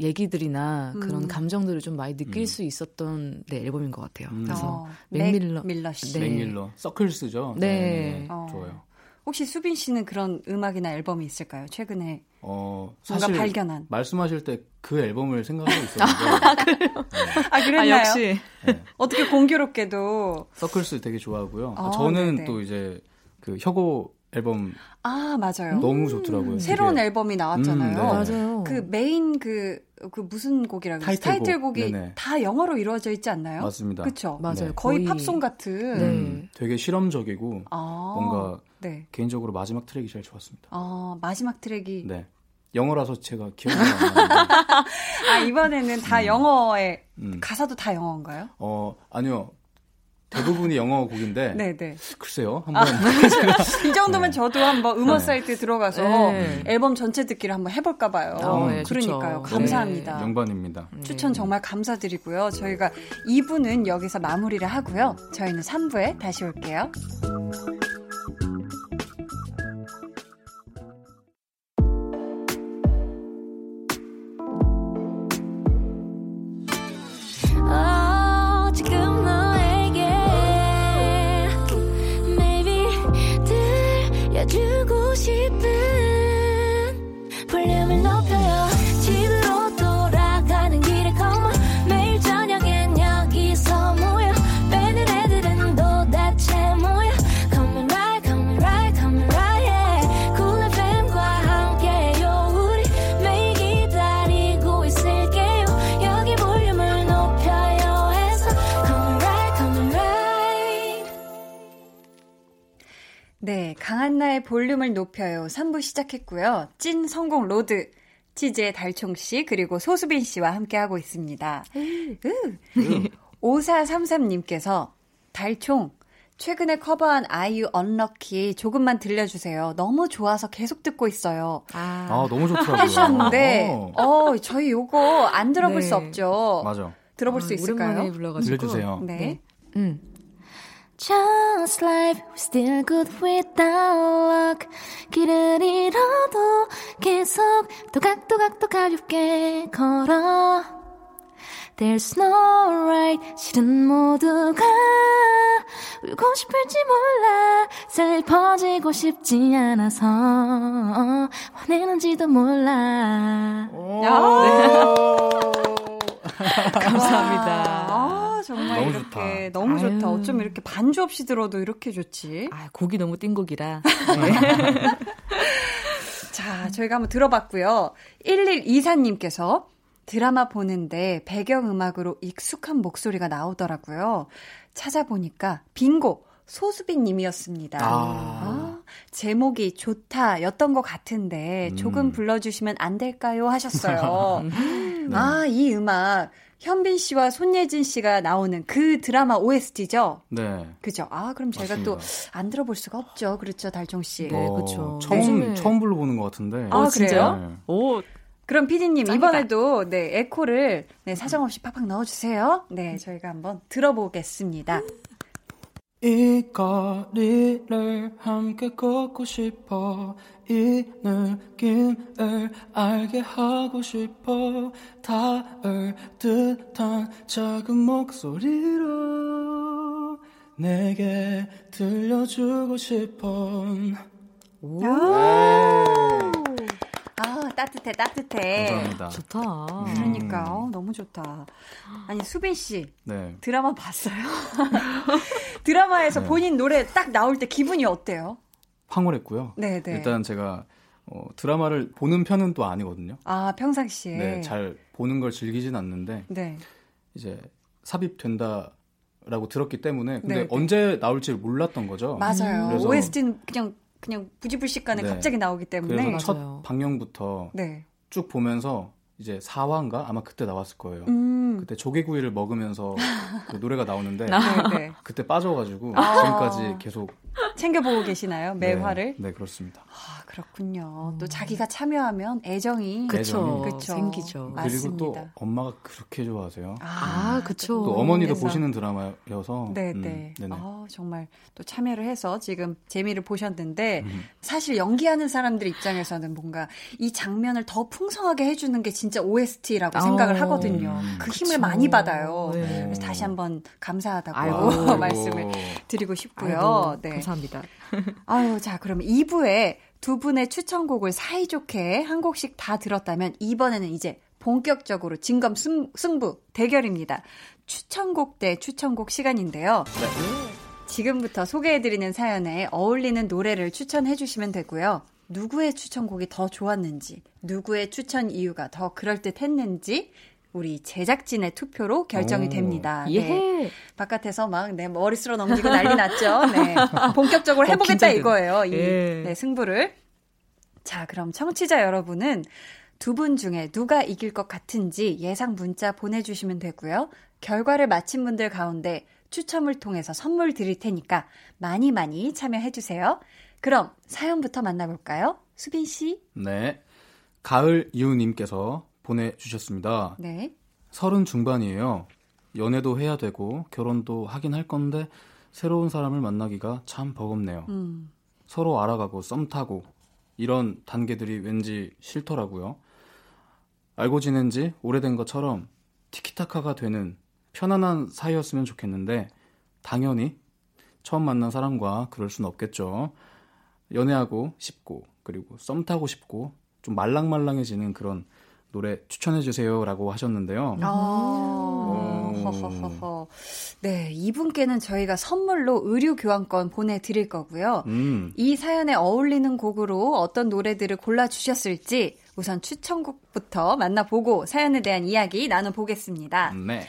얘기들이나 그런 음. 감정들을 좀 많이 느낄 음. 수 있었던 네, 앨범인 것 같아요. 음. 그래서 어, 맥밀러. 맥밀러 씨. 네. 맥밀러 서클스죠. 네. 어. 좋아요. 혹시 수빈 씨는 그런 음악이나 앨범이 있을까요? 최근에 어, 뭔가 사실 발견한. 말씀하실 때 그 앨범을 생각하고 있었는데 아 그랬나요? 역시. 네. 어떻게 공교롭게도 Circles 되게 좋아하고요. 아, 저는 네네. 또 이제 그 혁오 앨범 아 맞아요. 너무 좋더라고요. 새로운 되게. 앨범이 나왔잖아요. 음, 네. 맞아요. 그 메인 그, 그 무슨 곡이라고? 타이틀곡. 타이틀곡이 네네. 다 영어로 이루어져 있지 않나요? 맞습니다. 그렇죠. 맞아요. 네. 거의, 거의- 팝송 같은. 네. 음, 되게 실험적이고 아, 뭔가 네. 개인적으로 마지막 트랙이 제일 좋았습니다. 아 마지막 트랙이 네. 영어라서 제가 기억이 안 나는데. 아 이번에는 다 영어에 음. 가사도 다 영어인가요? 어, 아니요. 대부분이 영어 곡인데 네, 네. 글쎄요 한번 이 정도면 네. 저도 한번 음원 네. 사이트에 들어가서 네. 앨범 전체 듣기를 한번 해볼까 봐요. 어, 네, 그러니까요. 좋죠. 감사합니다. 명반입니다. 추천 정말 감사드리고요. 저희가 2부는 여기서 마무리를 하고요. 저희는 3부에 다시 올게요. 강한나의 볼륨을 높여요. 3부 시작했고요. 찐 성공 로드. 치즈의 달총 씨, 그리고 소수빈 씨와 함께하고 있습니다. 으. 5433님께서, 달총, 최근에 커버한 아이유 Unlucky 조금만 들려주세요. 너무 좋아서 계속 듣고 있어요. 아, 아 너무 좋더라고요. 해주셨는데, 어, 어, 저희 요거 안 들어볼 네. 수 없죠. 맞아. 들어볼 아, 수 있을까요? 오랜만에 불러가지고. 들려주세요. 네. 음. Just life, we're still good without luck. 길을 잃어도 계속 또각또각또 가볍게 걸어. There's no right, 실은 모두가 울고 싶을지 몰라. 슬퍼지고 싶지 않아서 화내는지도 몰라. 감사합니다. 아, 정말 너무 이렇게 좋다. 너무 좋다. 아유. 어쩜 이렇게 반주 없이 들어도 이렇게 좋지? 아, 곡이 너무 띵곡이라. 자, 저희가 한번 들어봤고요. 1124님께서 드라마 보는데 배경음악으로 익숙한 목소리가 나오더라고요. 찾아보니까 빙고 소수빈 님이었습니다. 아. 아, 제목이 좋다 였던 것 같은데 조금 음. 불러주시면 안 될까요? 하셨어요. 네. 아, 이 음악 현빈 씨와 손예진 씨가 나오는 그 드라마 OST죠? 네. 그죠? 아, 그럼 제가. 또 안 들어볼 수가 없죠. 그렇죠, 달총 씨. 네, 그쵸. 처음 요즘에- 처음 불러보는 것 같은데. 아, 그래요? 네. 오, 그럼 피디님. 이번에도 네 에코를 네 사정없이 팍팍 넣어주세요. 네 저희가 한번 들어보겠습니다. 이 거리를 함께 걷고 싶어. 이 느낌을 알게 하고 싶어. 닿을 듯한 작은 목소리로 내게 들려주고 싶어. 아 따뜻해 따뜻해. 감사합니다 좋다. 그러니까 어, 너무 좋다. 아니 수빈 씨 네. 드라마 봤어요? 드라마에서 네. 본인 노래 딱 나올 때 기분이 어때요? 황홀했고요 네 네. 일단 제가 어, 드라마를 보는 편은 또 아니거든요 아 평상시에. 네, 잘 보는 걸 즐기진 않는데 네. 이제 삽입된다 라고 들었기 때문에 근데 네, 네. 언제 나올지 몰랐던 거죠. 맞아요. 그래서- OST는 그냥 그냥 부지불식간에 네. 갑자기 나오기 때문에. 그래서 맞아요. 첫 방영부터 네. 쭉 보면서 이제 4화인가 아마 그때 나왔을 거예요. 음. 그때 조개구이를 먹으면서 그 노래가 나오는데 네, 네. 그때 빠져가지고 아. 지금까지 계속 챙겨보고 계시나요? 매화를? 네, 네 그렇군요. 아, 그렇군요. 또 자기가 참여하면 애정이 그쵸. 그쵸. 생기죠. 맞습니다. 그리고 또 엄마가 그렇게 좋아하세요. 아, 그쵸. 또 어머니도 그래서. 보시는 드라마여서 네, 음, 네. 네네. 아, 정말 또 참여를 해서 지금 재미를 보셨는데 음. 사실 연기하는 사람들 입장에서는 뭔가 이 장면을 더 풍성하게 해주는 게 진짜 OST라고 어, 생각을 하거든요. 음, 그 힘을 그쵸. 많이 받아요. 네. 그래서 다시 한번 감사하다고 아이고. 말씀을 드리고 싶고요. 아이고, 네. 감사합니다. 아유, 자, 그럼 2부에 두 분의 추천곡을 사이좋게 한 곡씩 다 들었다면 이번에는 이제 본격적으로 진검 승, 승부 대결입니다. 추천곡 대 추천곡 시간인데요. 지금부터 소개해드리는 사연에 어울리는 노래를 추천해주시면 되고요. 누구의 추천곡이 더 좋았는지, 누구의 추천 이유가 더 그럴듯 했는지, 우리 제작진의 투표로 결정이 오. 됩니다. 네. 예. 바깥에서 막 내 머리 쓸어 넘기고 난리 났죠. 네. 본격적으로 어, 해보겠다 긴장되네. 이거예요. 이 예. 네, 승부를. 자, 그럼 청취자 여러분은 두 분 중에 누가 이길 것 같은지 예상 문자 보내주시면 되고요. 결과를 마친 분들 가운데 추첨을 통해서 선물 드릴 테니까 많이 많이 참여해주세요. 그럼 사연부터 만나볼까요? 수빈 씨. 네. 가을 이우님께서 보내주셨습니다. 네. 서른 중반이에요. 연애도 해야 되고 결혼도 하긴 할 건데 새로운 사람을 만나기가 참 버겁네요. 음. 서로 알아가고 썸 타고 이런 단계들이 왠지 싫더라고요. 알고 지낸 지 오래된 것처럼 티키타카가 되는 편안한 사이였으면 좋겠는데 당연히 처음 만난 사람과 그럴 순 없겠죠. 연애하고 싶고 그리고 썸 타고 싶고 좀 말랑말랑해지는 그런 노래 추천해 주세요라고 하셨는데요. 아. 네, 이분께는 저희가 선물로 의류 교환권 보내드릴 거고요. 음. 이 사연에 어울리는 곡으로 어떤 노래들을 골라 주셨을지 우선 추천곡부터 만나보고 사연에 대한 이야기 나눠보겠습니다. 네.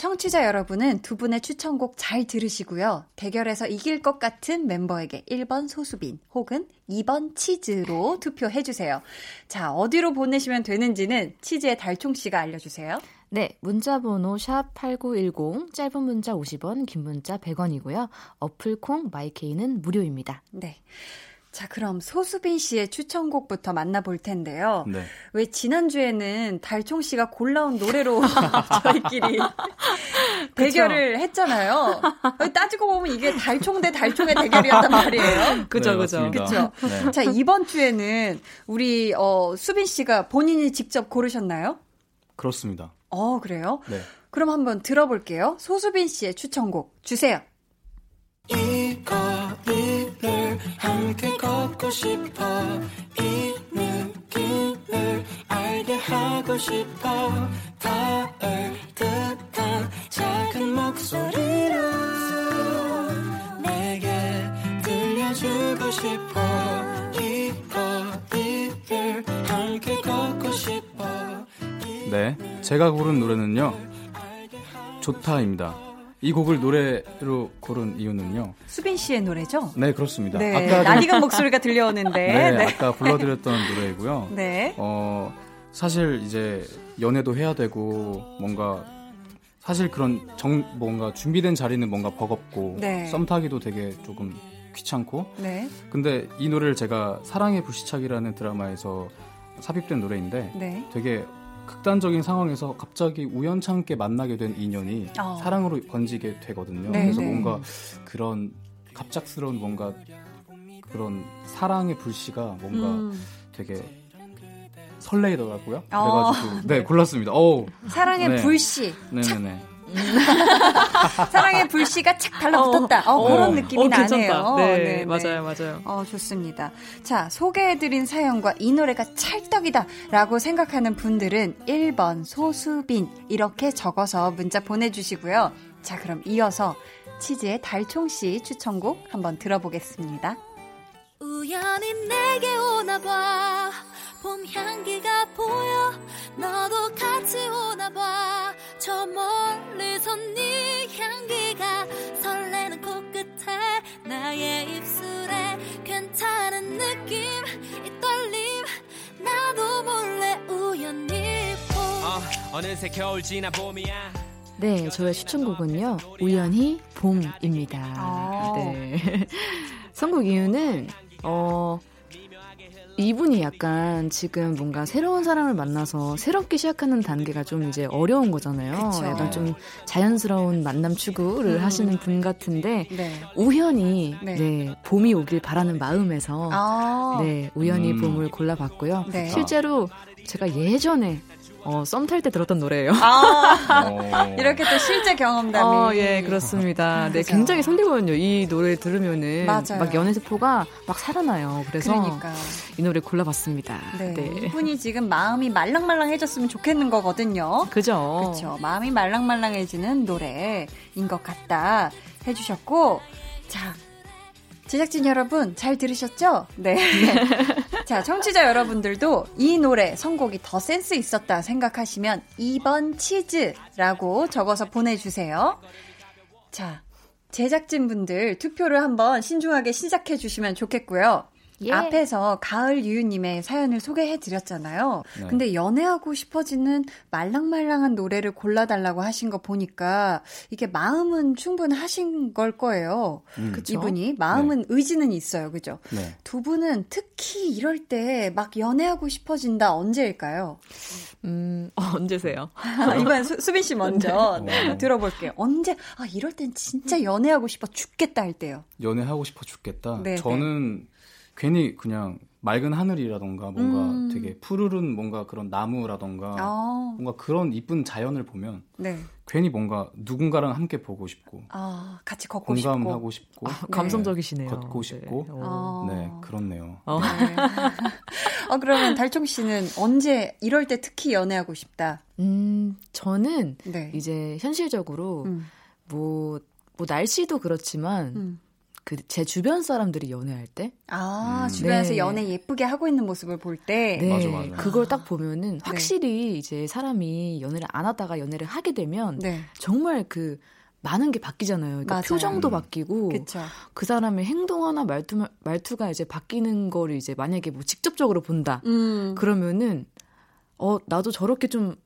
청취자 여러분은 두 분의 추천곡 잘 들으시고요. 대결에서 이길 것 같은 멤버에게 1번 소수빈 혹은 2번 치즈로 투표해주세요. 자, 어디로 보내시면 되는지는 치즈의 달총 씨가 알려주세요. 네, 문자 번호 샵 8910, 짧은 문자 50원, 긴 문자 100원이고요. 어플 콩 마이케이는 무료입니다. 네. 자, 그럼 소수빈 씨의 추천곡부터 만나볼 텐데요. 네. 왜 지난주에는 달총 씨가 골라온 노래로 저희끼리 대결을 했잖아요. 따지고 보면 이게 달총 대 달총의 대결이었단 말이에요. 그죠, 네, 그죠. 맞습니다. 그쵸. 네. 자, 이번 주에는 우리 어 수빈 씨가 본인이 직접 고르셨나요? 그렇습니다. 어, 그래요? 네. 그럼 한번 들어볼게요. 소수빈 씨의 추천곡 주세요. 이 싶어 이 느낌을 알게 하고 싶어 닿을 듯한 작은 목소리로 내게 들려주고 싶어 이 거리를 함께 걷고 싶어 네, 제가 고른 노래는요. 좋다입니다. 이 곡을 노래로 고른 이유는요. 수빈 씨의 노래죠? 네, 그렇습니다. 네. 아까 좀- 낯익은 목소리가 들려오는데. 네, 네. 아까 불러드렸던 노래이고요. 네. 어, 사실 이제 연애도 해야 되고 뭔가 사실 그런 정 뭔가 준비된 자리는 뭔가 버겁고 네. 썸 타기도 되게 조금 귀찮고 네. 근데 이 노래를 제가 사랑의 불시착이라는 드라마에서 삽입된 노래인데 네. 되게 극단적인 상황에서 갑자기 우연찮게 만나게 된 인연이 어. 사랑으로 번지게 되거든요. 네, 그래서 네. 뭔가 그런 갑작스러운 뭔가 그런 사랑의 불씨가 뭔가 음, 되게 설레이더라고요. 어, 그래가지고 네, 골랐습니다. 오, 사랑의 네. 불씨. 네네네. 사랑의 불씨가 착 달라붙었다. 어, 그런 느낌이 나네요. 네, 맞아요, 맞아요. 어, 좋습니다. 자, 소개해드린 사연과 이 노래가 찰떡이다 라고 생각하는 분들은 1번 소수빈 이렇게 적어서 문자 보내주시고요. 자, 그럼 이어서 치즈의 달총씨 추천곡 한번 들어보겠습니다. 우연히 내게 오나 봐 봄 향기가 보여 너도 같이 오나 봐 저 멀리서 네 향기가 설레는 코끝에 나의 입술에 괜찮은 느낌 이 떨림 나도 몰래 우연히 보 어느새 겨울 지나 봄이야 네, 저의 추천곡은요, 우연히 봄입니다. 아. 네. 선곡 이유는, 어, 이분이 약간 지금 뭔가 새로운 사람을 만나서 새롭게 시작하는 단계가 좀 이제 어려운 거잖아요. 그쵸. 약간 좀 자연스러운 만남 추구를 음. 하시는 분 같은데, 네. 우연히, 네. 네. 봄이 오길 바라는 마음에서, 아, 네, 우연히 음. 봄을 골라봤고요. 네. 실제로 제가 예전에, 어, 썸 탈 때 들었던 노래예요. 아, 어, 이렇게 또 실제 경험담이. 어, 예, 그렇습니다. 네, 그죠. 굉장히 설레거든요. 이 노래 들으면은 맞아요. 막 연애 세포가 막 살아나요. 그래서 그러니까. 이 노래 골라봤습니다. 네. 네. 이분이 지금 마음이 말랑말랑해졌으면 좋겠는 거거든요. 그죠? 그렇죠. 마음이 말랑말랑해지는 노래인 것 같다 해주셨고, 자, 제작진 여러분 잘 들으셨죠? 네. 자, 청취자 여러분들도 이 노래 선곡이 더 센스 있었다 생각하시면 2번 치즈라고 적어서 보내주세요. 자, 제작진 분들 투표를 한번 신중하게 시작해 주시면 좋겠고요. 예. 앞에서 가을 유유님의 사연을 소개해 드렸잖아요. 네. 근데 연애하고 싶어지는 말랑말랑한 노래를 골라달라고 하신 거 보니까 이게 마음은 충분하신 걸 거예요. 음. 그쵸? 이분이 마음은 의지는 있어요, 그죠? 네. 두 분은 특히 이럴 때 막 연애하고 싶어진다 언제일까요? 음, 어, 언제세요? 이번 수, 수빈 씨 먼저 네. 들어볼게요. 언제 아 이럴 땐 진짜 연애하고 싶어 죽겠다 할 때요. 연애하고 싶어 죽겠다. 네, 저는 괜히 그냥 맑은 하늘이라던가 뭔가 음. 되게 푸르른 뭔가 그런 나무라던가 아, 뭔가 그런 이쁜 자연을 보면 네. 괜히 뭔가 누군가랑 함께 보고 싶고 아 같이 걷고 싶고. 공감하고 싶고 아, 감성적이시네요. 걷고 싶고. 네. 어. 네 그렇네요. 어. 네. 어, 그러면 달총 씨는 언제 이럴 때 특히 연애하고 싶다. 음, 저는 네. 이제 현실적으로 음, 뭐, 뭐 날씨도 그렇지만 음. 그 제 주변 사람들이 연애할 때 아, 음. 주변에서 네. 연애 예쁘게 하고 있는 모습을 볼 때. 네, 맞아, 맞아. 그걸 딱 보면은 확실히 이제 사람이 연애를 안 하다가 연애를 하게 되면 네. 정말 그 많은 게 바뀌잖아요. 그러니까 맞아요. 표정도 음. 바뀌고 그쵸. 그 사람의 행동하나 말투 말투가 이제 바뀌는 거를 이제 만약에 뭐 직접적으로 본다. 음. 그러면은 어 나도 저렇게 좀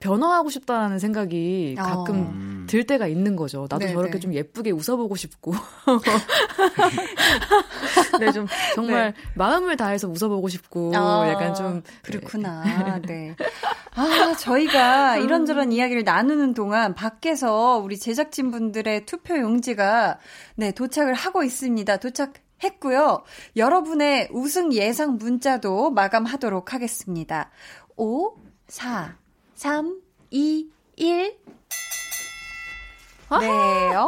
변화하고 싶다라는 생각이 어. 가끔 음. 들 때가 있는 거죠. 나도 네, 저렇게 네. 좀 예쁘게 웃어보고 싶고. 네, 좀 정말 마음을 다해서 웃어보고 싶고, 아, 약간 좀 그렇구나. 네. 아, 저희가 이런저런 이야기를 나누는 동안 밖에서 우리 제작진분들의 투표 용지가 네, 도착을 하고 있습니다. 도착 했고요. 여러분의 우승 예상 문자도 마감하도록 하겠습니다. 5, 4, 3, 2, 1. 네, 어,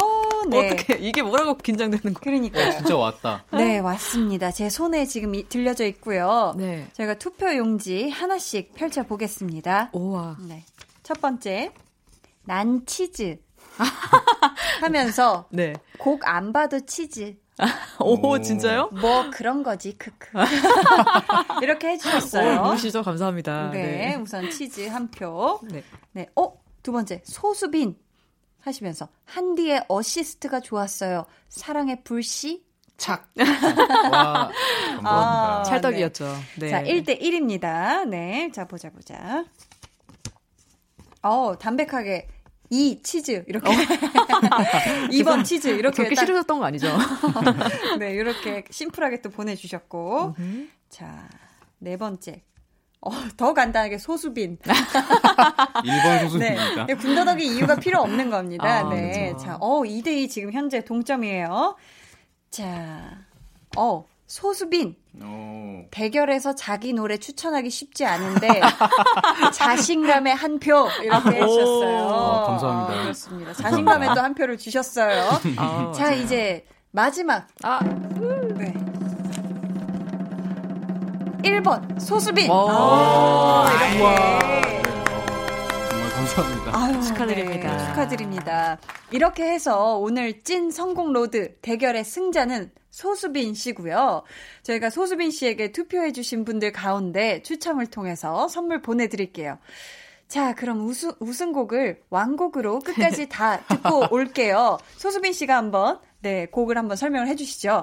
네. 어떻게 이게 뭐라고 긴장되는 거야? 그러니까요. 진짜 왔다. 네, 왔습니다. 제 손에 지금 이- 들려져 있고요. 네. 저희가 투표 용지 하나씩 펼쳐 보겠습니다. 오와. 네. 첫 번째. 난 치즈. 하면서 네. 곡 안 봐도 치즈. 오, 오. 진짜요? 뭐 그런 거지. 크크. 이렇게 해 어, 주셨어요. 무시죠. 감사합니다. 네, 우선 치즈 한 표. 네. 네. 어, 두 번째. 소수빈 하시면서 한디의 어시스트가 좋았어요. 사랑의 불씨. 착. 와 감사합니다. 아, 찰떡이었죠. 네. 자, 1대 1입니다. 네. 자, 보자, 보자. 어, 담백하게. 이 치즈 이렇게. 2번 치즈 이렇게 그렇게 딱- 싫으셨던 거 아니죠? 네 이렇게 심플하게 또 보내주셨고. 자 네 번째. 어, 더 간단하게 소수빈. 1번 네. 소수입니까? 네, 군더더기 이유가 필요 없는 겁니다. 아, 네. 그렇죠. 자, 어 2대2 지금 현재 동점이에요. 자 어 소수빈 오. 대결에서 자기 노래 추천하기 쉽지 않은데 자신감의 한 표 이렇게 해주셨어요. 어, 감사합니다. 어, 그렇습니다. 자신감에 또 한 표를 주셨어요. 아, 자 이제 마지막 아, 네. 1번 소수빈. 오. 아, 이렇게. 네. 정말 감사합니다. 아유, 축하드립니다. 네, 축하드립니다. 이렇게 해서 오늘 찐 성공 로드 대결의 승자는 소수빈 씨고요. 저희가 소수빈 씨에게 투표해 주신 분들 가운데 추첨을 통해서 선물 보내드릴게요. 자, 그럼 우승, 우승곡을 완곡으로 끝까지 다 듣고 올게요. 소수빈 씨가 한번, 네, 곡을 한번 설명을 해주시죠.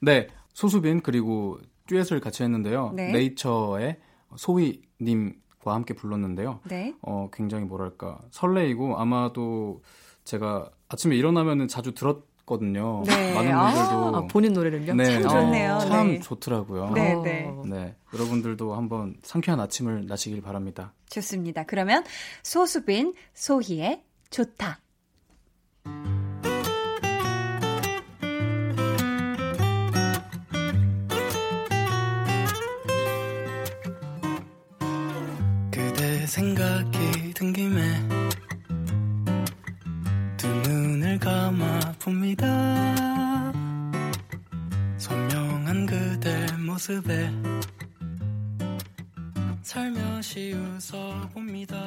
네, 소수빈 그리고 듀엣을 같이 했는데요. 네. 네이처의 소희님과 함께 불렀는데요. 네. 어, 굉장히 뭐랄까 설레이고 아마도 제가 아침에 일어나면은 자주 들었 거든요. 네. 많은 아, 분들도 아, 본인 노래를요? 네, 참 좋네요. 어, 참 네. 좋더라고요. 네, 어. 네. 네, 여러분들도 한번 상쾌한 아침을 나시길 바랍니다. 좋습니다. 그러면 소수빈, 소희의 좋다. 그대 생각이 든 김에 감아 봅니다 선명한 그대 모습에 살며시 웃어 봅니다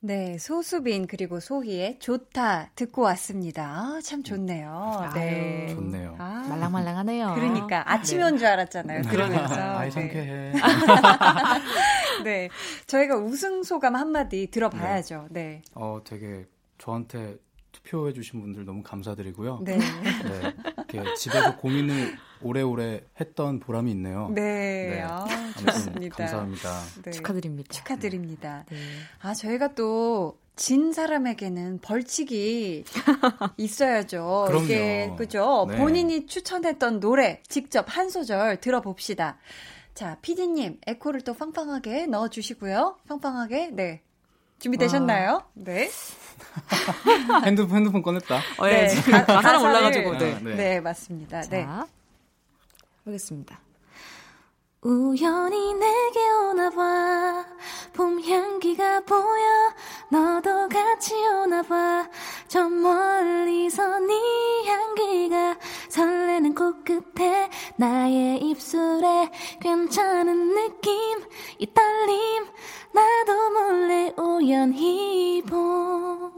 네, 소수빈 그리고 소희의 좋다 듣고 왔습니다. 아, 참 좋네요. 네. 좋네요. 아, 말랑말랑하네요. 그러니까 아침에 온줄 알았잖아요. 들으면서. 아이 네. 상쾌해. 네. 저희가 우승 소감 한마디 들어봐야죠. 네. 어, 되게 저한테 투표해 주신 분들 너무 감사드리고요. 네. 네, 이렇게 집에서 고민을 오래오래 했던 보람이 있네요. 네. 아, 아무튼 좋습니다. 감사합니다. 네. 축하드립니다. 축하드립니다. 네. 아, 저희가 또, 진 사람에게는 벌칙이 있어야죠. 그럼요. 이게, 그죠? 네. 본인이 추천했던 노래 직접 한 소절 들어봅시다. 자, 피디님, 에코를 또 빵빵하게 넣어주시고요. 빵빵하게, 네. 준비되셨나요? 네. 핸드폰, 핸드폰 꺼냈다. 어, 예, 네, 지금 가- 가사랑 가사를- 올라가지고, 네. 아, 네. 네, 맞습니다. 자, 네. 하겠습니다. 우연히 내게 오나봐. 봄 향기가 보여. 너도 같이 오나봐. 저 멀리서 네 향기가 설레는 코끝에 나의 입술에 괜찮은 느낌 이 떨림. 나도 몰래 우연히 봄.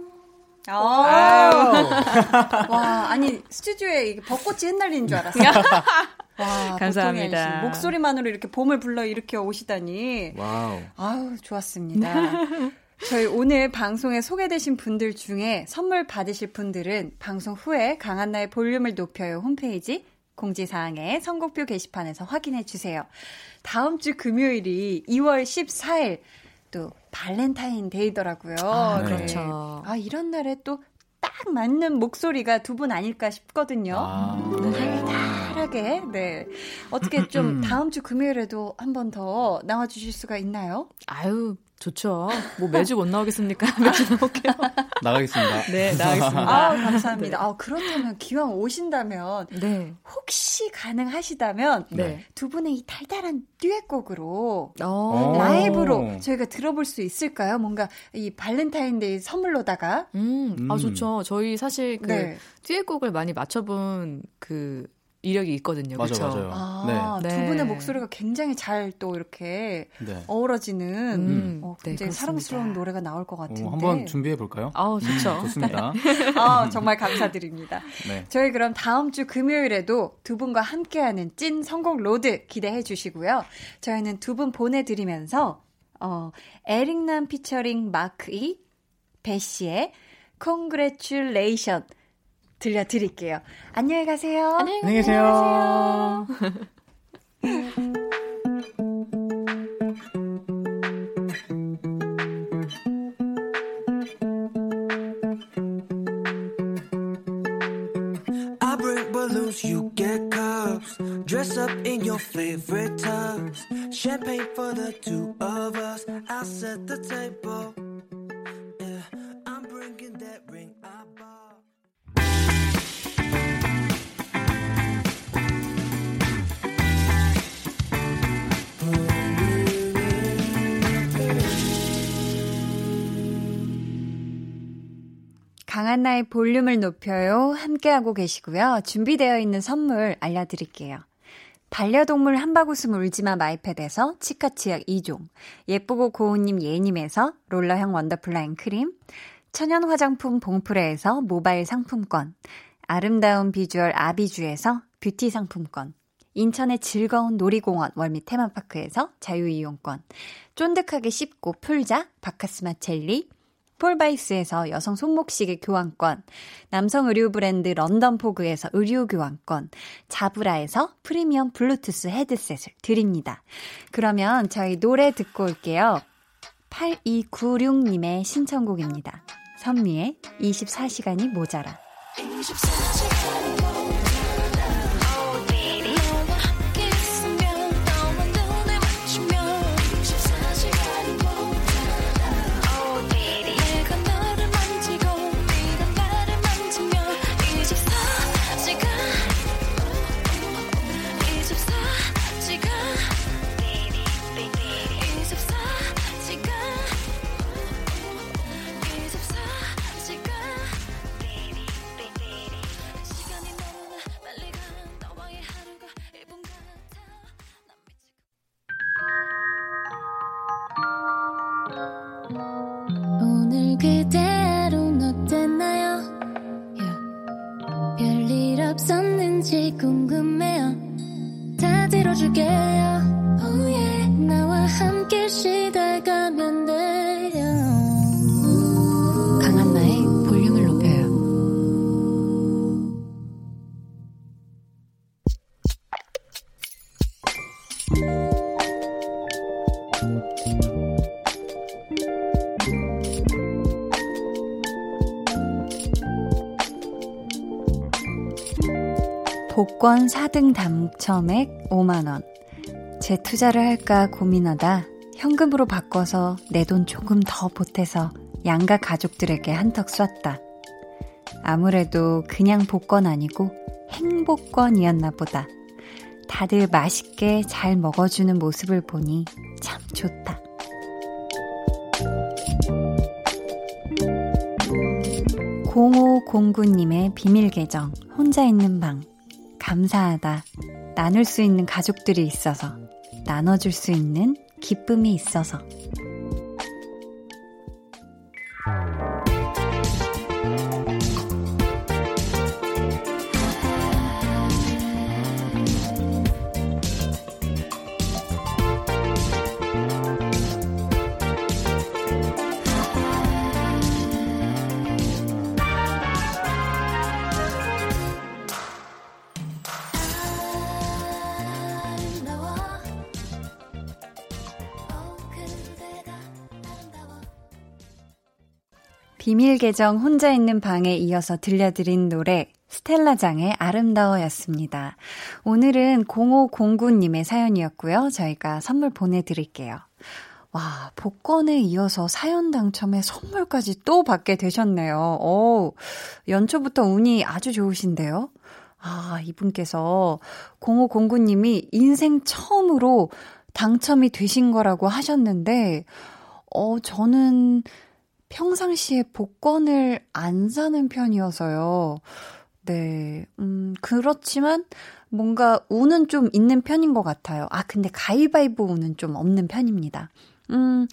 와, 아니, 스튜디오에 벚꽃이 흩날리는 줄 알았어요. 와, 감사합니다. 목소리만으로 이렇게 봄을 불러 일으켜 오시다니. 와우. 아우, 좋았습니다. 저희 오늘 방송에 소개되신 분들 중에 선물 받으실 분들은 방송 후에 강한나의 볼륨을 높여요 홈페이지 공지사항의 선곡표 게시판에서 확인해 주세요. 다음 주 금요일이 2월 14일 또 발렌타인 데이더라고요. 아, 네. 그렇죠. 아, 이런 날에 또 딱 맞는 목소리가 두 분 아닐까 싶거든요. 아, 달 달하게. 네. 어떻게 좀 다음 주 금요일에도 한 번 더 나와 주실 수가 있나요? 아유, 좋죠. 뭐 매주 못 나오겠습니까? 매주 나올게요. 나가겠습니다. 네, 나가겠습니다. 아 감사합니다. 아, 그렇다면 기왕 오신다면 네. 혹시 가능하시다면 네. 두 분의 이 달달한 듀엣곡으로 어, 오. 라이브로 저희가 들어볼 수 있을까요? 뭔가 이 발렌타인데이 선물로다가 음, 아, 음. 좋죠. 저희 사실 그 네. 듀엣곡을 많이 맞춰본 그 이력이 있거든요. 맞아, 그쵸? 맞아요. 아, 네. 두 네. 분의 목소리가 굉장히 잘 또 이렇게 네. 어우러지는 음, 어, 네, 굉장히 그렇습니다. 사랑스러운 노래가 나올 것 같은데. 어, 한번 준비해 볼까요? 아우, 좋죠. 좋습니다. 아, 정말 감사드립니다. 네. 저희 그럼 다음 주 금요일에도 두 분과 함께하는 찐 성공 로드 기대해 주시고요. 저희는 두 분 보내드리면서 어, 에릭남 피처링 마크 이 배씨의 Congratulation 들려드릴게요. 안녕히 가세요. 안녕히 계세요. I bring balloons, you get cups. Dress up in your favorite tubs. Champagne for the two of us. I'll set the table. 강한나의 볼륨을 높여요. 함께하고 계시고요. 준비되어 있는 선물 알려드릴게요. 반려동물 한바구음 울지마 마이패드에서 치카치약 2종, 예쁘고 고운님 예님에서 롤러형 원더풀라인 크림, 천연 화장품 봉프레에서 모바일 상품권, 아름다운 비주얼 아비주에서 뷰티 상품권, 인천의 즐거운 놀이공원 월미 테마파크에서 자유이용권, 쫀득하게 씹고 풀자 바카스맛 젤리, 폴바이스에서 여성 손목시계 교환권, 남성 의류 브랜드 런던포그에서 의류 교환권, 자브라에서 프리미엄 블루투스 헤드셋을 드립니다. 그러면 저희 노래 듣고 올게요. 8296님의 신청곡입니다. 선미의 24시간이 모자라. 너와 복권 4등 당첨액 5만원. 재투자를 할까 고민하다 현금으로 바꿔서 내 돈 조금 더 보태서 양가 가족들에게 한턱 쐈다. 아무래도 그냥 복권 아니고 행복권이었나 보다. 다들 맛있게 잘 먹어주는 모습을 보니 참 좋다. 공오공구님의 비밀 계정, 혼자 있는 방. 감사하다. 나눌 수 있는 가족들이 있어서. 나눠줄 수 있는 기쁨이 있어서. 비밀 계정 혼자 있는 방에 이어서 들려드린 노래 스텔라장의 아름다워였습니다. 오늘은 0509님의 사연이었고요. 저희가 선물 보내드릴게요. 와, 복권에 이어서 사연 당첨에 선물까지 또 받게 되셨네요. 오, 연초부터 운이 아주 좋으신데요. 아, 이분께서 0509님이 인생 처음으로 당첨이 되신 거라고 하셨는데, 어, 저는 평상시에 복권을 안 사는 편이어서요. 네, 음, 그렇지만 뭔가 운은 좀 있는 편인 것 같아요. 아, 근데 가위바위보 운은 좀 없는 편입니다. 음,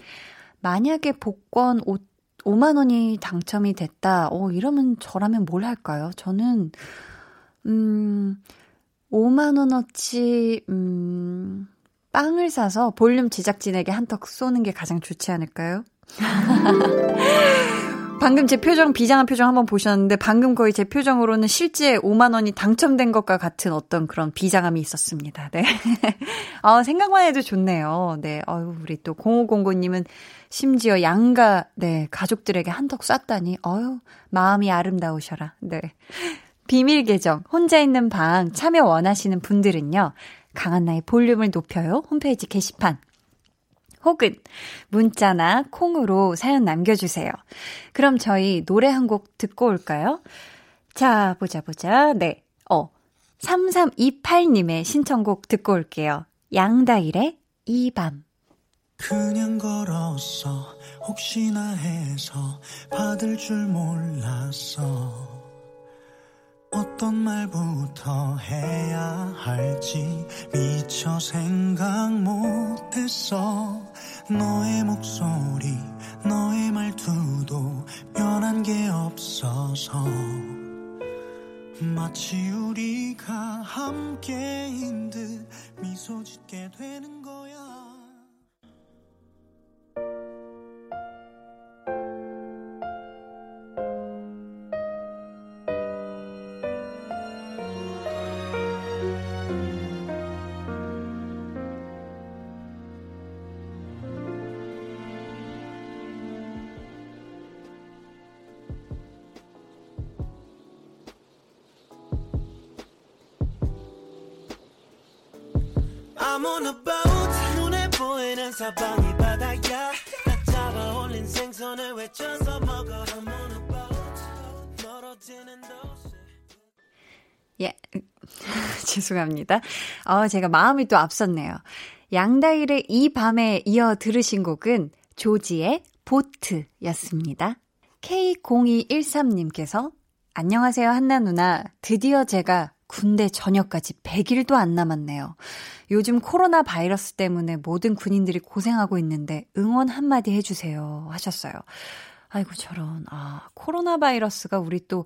만약에 복권 5, 5만 원이 당첨이 됐다. 어, 이러면 저라면 뭘 할까요? 저는, 음, 5만 원어치, 음, 빵을 사서 볼륨 제작진에게 한턱 쏘는 게 가장 좋지 않을까요? 방금 제 표정, 비장한 표정 한번 보셨는데, 방금 거의 제 표정으로는 실제 5만 원이 당첨된 것과 같은 어떤 그런 비장함이 있었습니다. 네. 아, 생각만 해도 좋네요. 네. 어유 우리 또 0509님은 심지어 양가, 네, 가족들에게 한턱 쐈다니, 어유 마음이 아름다우셔라. 네. 비밀 계정, 혼자 있는 방 참여 원하시는 분들은요, 강한나의 볼륨을 높여요. 홈페이지 게시판. 혹은 문자나 콩으로 사연 남겨주세요. 그럼 저희 노래 한 곡 듣고 올까요? 자, 보자, 보자. 네. 어. 3328님의 신청곡 듣고 올게요. 양다일의 이 밤. 그냥 걸었어 혹시나 해서 받을 줄 몰랐어 어떤 말부터 해야 할지 미처 생각 못했어 너의 목소리 너의 말투도 변한 게 없어서. 마치 우리가 함께인 듯 미소 짓게 되는 거 I'm on a boat 눈에 보이는 사방이 바다야 딱 잡아 올린 생선을 외쳐서 먹어 I'm on a boat 멀어지는 도시 예. 죄송합니다. 어, 제가 마음이 또 앞섰네요. 양다일의 이 밤에 이어 들으신 곡은 조지의 보트였습니다. K0213님께서 안녕하세요, 한나 누나. 드디어 제가 군대 전역까지 100일도 안 남았네요. 요즘 코로나 바이러스 때문에 모든 군인들이 고생하고 있는데 응원 한마디 해주세요. 하셨어요. 아이고, 저런. 아, 코로나 바이러스가 우리 또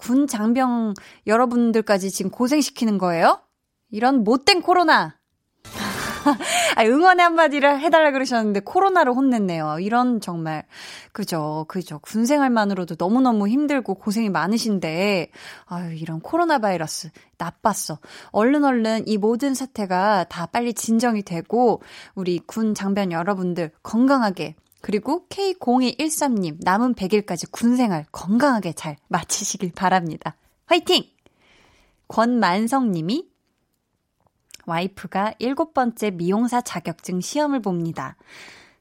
군 장병 여러분들까지 지금 고생시키는 거예요? 이런 못된 코로나! 아, 응원의 한마디를 해달라 그러셨는데 코로나로 혼냈네요. 이런 정말 그죠, 그죠. 군 생활만으로도 너무너무 힘들고 고생이 많으신데 아유 이런 코로나 바이러스 나빴어. 얼른 얼른 이 모든 사태가 다 빨리 진정이 되고 우리 군 장병 여러분들 건강하게 그리고 K0213님 남은 100일까지 군 생활 건강하게 잘 마치시길 바랍니다. 화이팅! 권만성 님이 와이프가 일곱 번째 미용사 자격증 시험을 봅니다.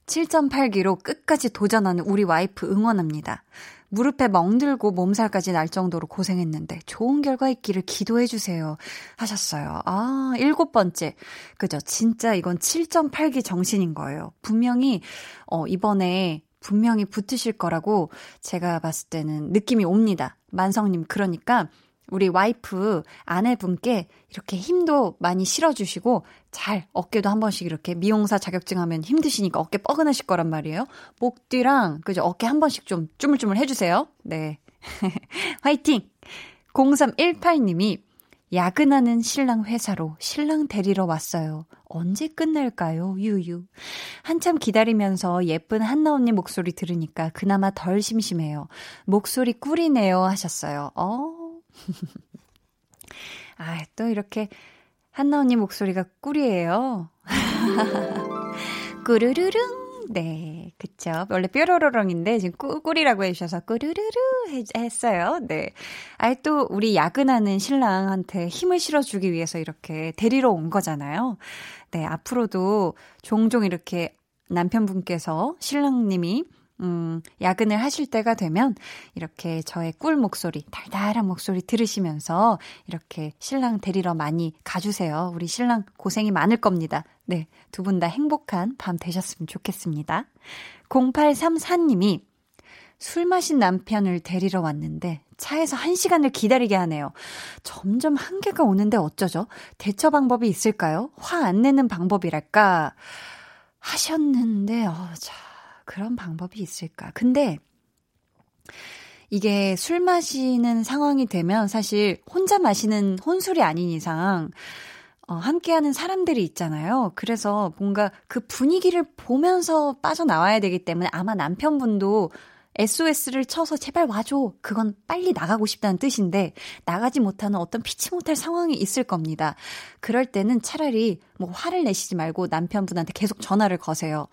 7.8기로 끝까지 도전하는 우리 와이프 응원합니다. 무릎에 멍들고 몸살까지 날 정도로 고생했는데 좋은 결과 있기를 기도해 주세요. 하셨어요. 아, 일곱 번째. 그죠. 진짜 이건 7.8기 정신인 거예요. 분명히, 어, 이번에 분명히 붙으실 거라고 제가 봤을 때는 느낌이 옵니다. 만성님, 그러니까 우리 와이프 아내분께 이렇게 힘도 많이 실어주시고 잘 어깨도 한 번씩 이렇게 미용사 자격증 하면 힘드시니까 어깨 뻐근하실 거란 말이에요. 목 뒤랑 그죠 어깨 한 번씩 좀 주물주물 해주세요. 네. 화이팅! 0318님이 야근하는 신랑 회사로 신랑 데리러 왔어요. 언제 끝날까요? 유유. 한참 기다리면서 예쁜 한나 언니 목소리 들으니까 그나마 덜 심심해요. 목소리 꿀이네요 하셨어요. 어, 아, 또 이렇게 한나 언니 목소리가 꿀이에요. 꾸르르릉. 네, 그쵸. 원래 뾰로로롱인데 지금 꾸, 꿀이라고 해주셔서 꾸르르르 했어요. 네. 아예 또 우리 야근하는 신랑한테 힘을 실어주기 위해서 이렇게 데리러 온 거잖아요. 네, 앞으로도 종종 이렇게 남편분께서 신랑님이 음, 야근을 하실 때가 되면 이렇게 저의 꿀 목소리, 달달한 목소리 들으시면서 이렇게 신랑 데리러 많이 가주세요. 우리 신랑 고생이 많을 겁니다. 네. 두 분 다 행복한 밤 되셨으면 좋겠습니다. 0834님이 술 마신 남편을 데리러 왔는데 차에서 한 시간을 기다리게 하네요. 점점 한계가 오는데 어쩌죠? 대처 방법이 있을까요? 화 안 내는 방법이랄까? 하셨는데, 어, 자. 그런 방법이 있을까? 근데 이게 술 마시는 상황이 되면 사실 혼자 마시는 혼술이 아닌 이상 어, 함께하는 사람들이 있잖아요. 그래서 뭔가 그 분위기를 보면서 빠져나와야 되기 때문에 아마 남편분도 SOS를 쳐서 제발 와줘. 그건 빨리 나가고 싶다는 뜻인데 나가지 못하는 어떤 피치 못할 상황이 있을 겁니다. 그럴 때는 차라리 뭐 화를 내시지 말고 남편분한테 계속 전화를 거세요.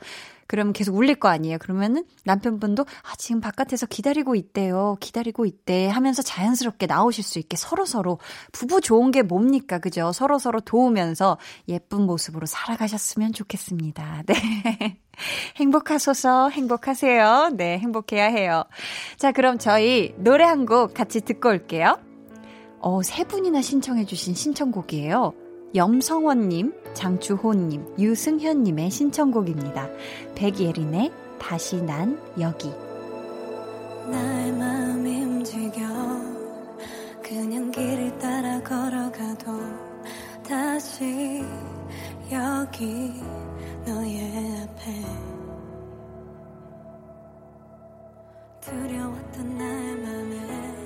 그러면 계속 울릴 거 아니에요. 그러면은 남편분도 아 지금 바깥에서 기다리고 있대요. 기다리고 있대 하면서 자연스럽게 나오실 수 있게 서로 서로 부부 좋은 게 뭡니까? 그죠? 서로 서로 도우면서 예쁜 모습으로 살아가셨으면 좋겠습니다. 네. 행복하소서 행복하세요. 네, 행복해야 해요. 자, 그럼 저희 노래 한 곡 같이 듣고 올게요. 어, 세 분이나 신청해주신 신청곡이에요. 염성원님, 장주호님, 유승현님의 신청곡입니다. 백예린의 다시 난 여기. 나의 마음이 움직여 그냥 길을 따라 걸어가도 다시 여기 너의 앞에 두려웠던 나의 맘에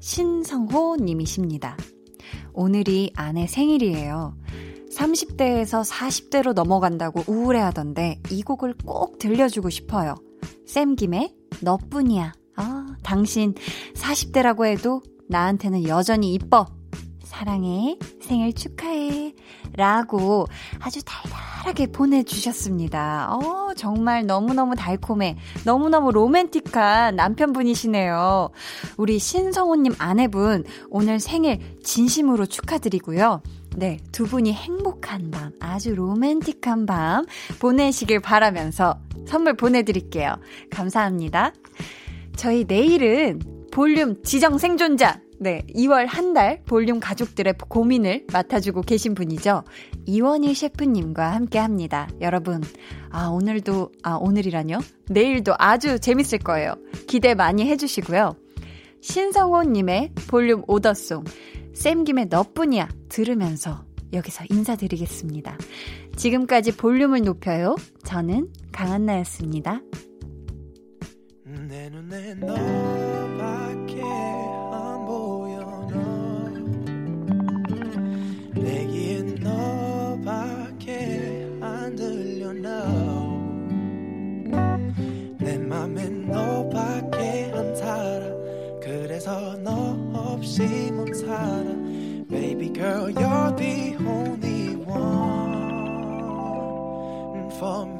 신성호 님이십니다. 오늘이 아내 생일이에요. 30대에서 40대로 넘어간다고 우울해하던데 이 곡을 꼭 들려주고 싶어요. 쌤김의 너뿐이야. 아, 당신 40대라고 해도 나한테는 여전히 이뻐. 사랑해. 생일 축하해. 라고 아주 달달하게 보내주셨습니다. 어, 정말 너무너무 달콤해. 너무너무 로맨틱한 남편분이시네요. 우리 신성호님 아내분, 오늘 생일 진심으로 축하드리고요. 네, 두 분이 행복한 밤, 아주 로맨틱한 밤 보내시길 바라면서 선물 보내드릴게요. 감사합니다. 저희 내일은 볼륨 지정 생존자 네, 2월 한 달 볼륨 가족들의 고민을 맡아주고 계신 분이죠. 이원희 셰프님과 함께 합니다. 여러분, 아, 오늘도, 아, 오늘이라뇨? 내일도 아주 재밌을 거예요. 기대 많이 해주시고요. 신성호님의 볼륨 오더송, 쌤김의 너뿐이야 들으면서 여기서 인사드리겠습니다. 지금까지 볼륨을 높여요. 저는 강한나였습니다. 내기엔 너밖에 안 들려 no 내 맘엔 너밖에 안 살아 그래서 너 없이 못 살아 Baby girl you're the only one for me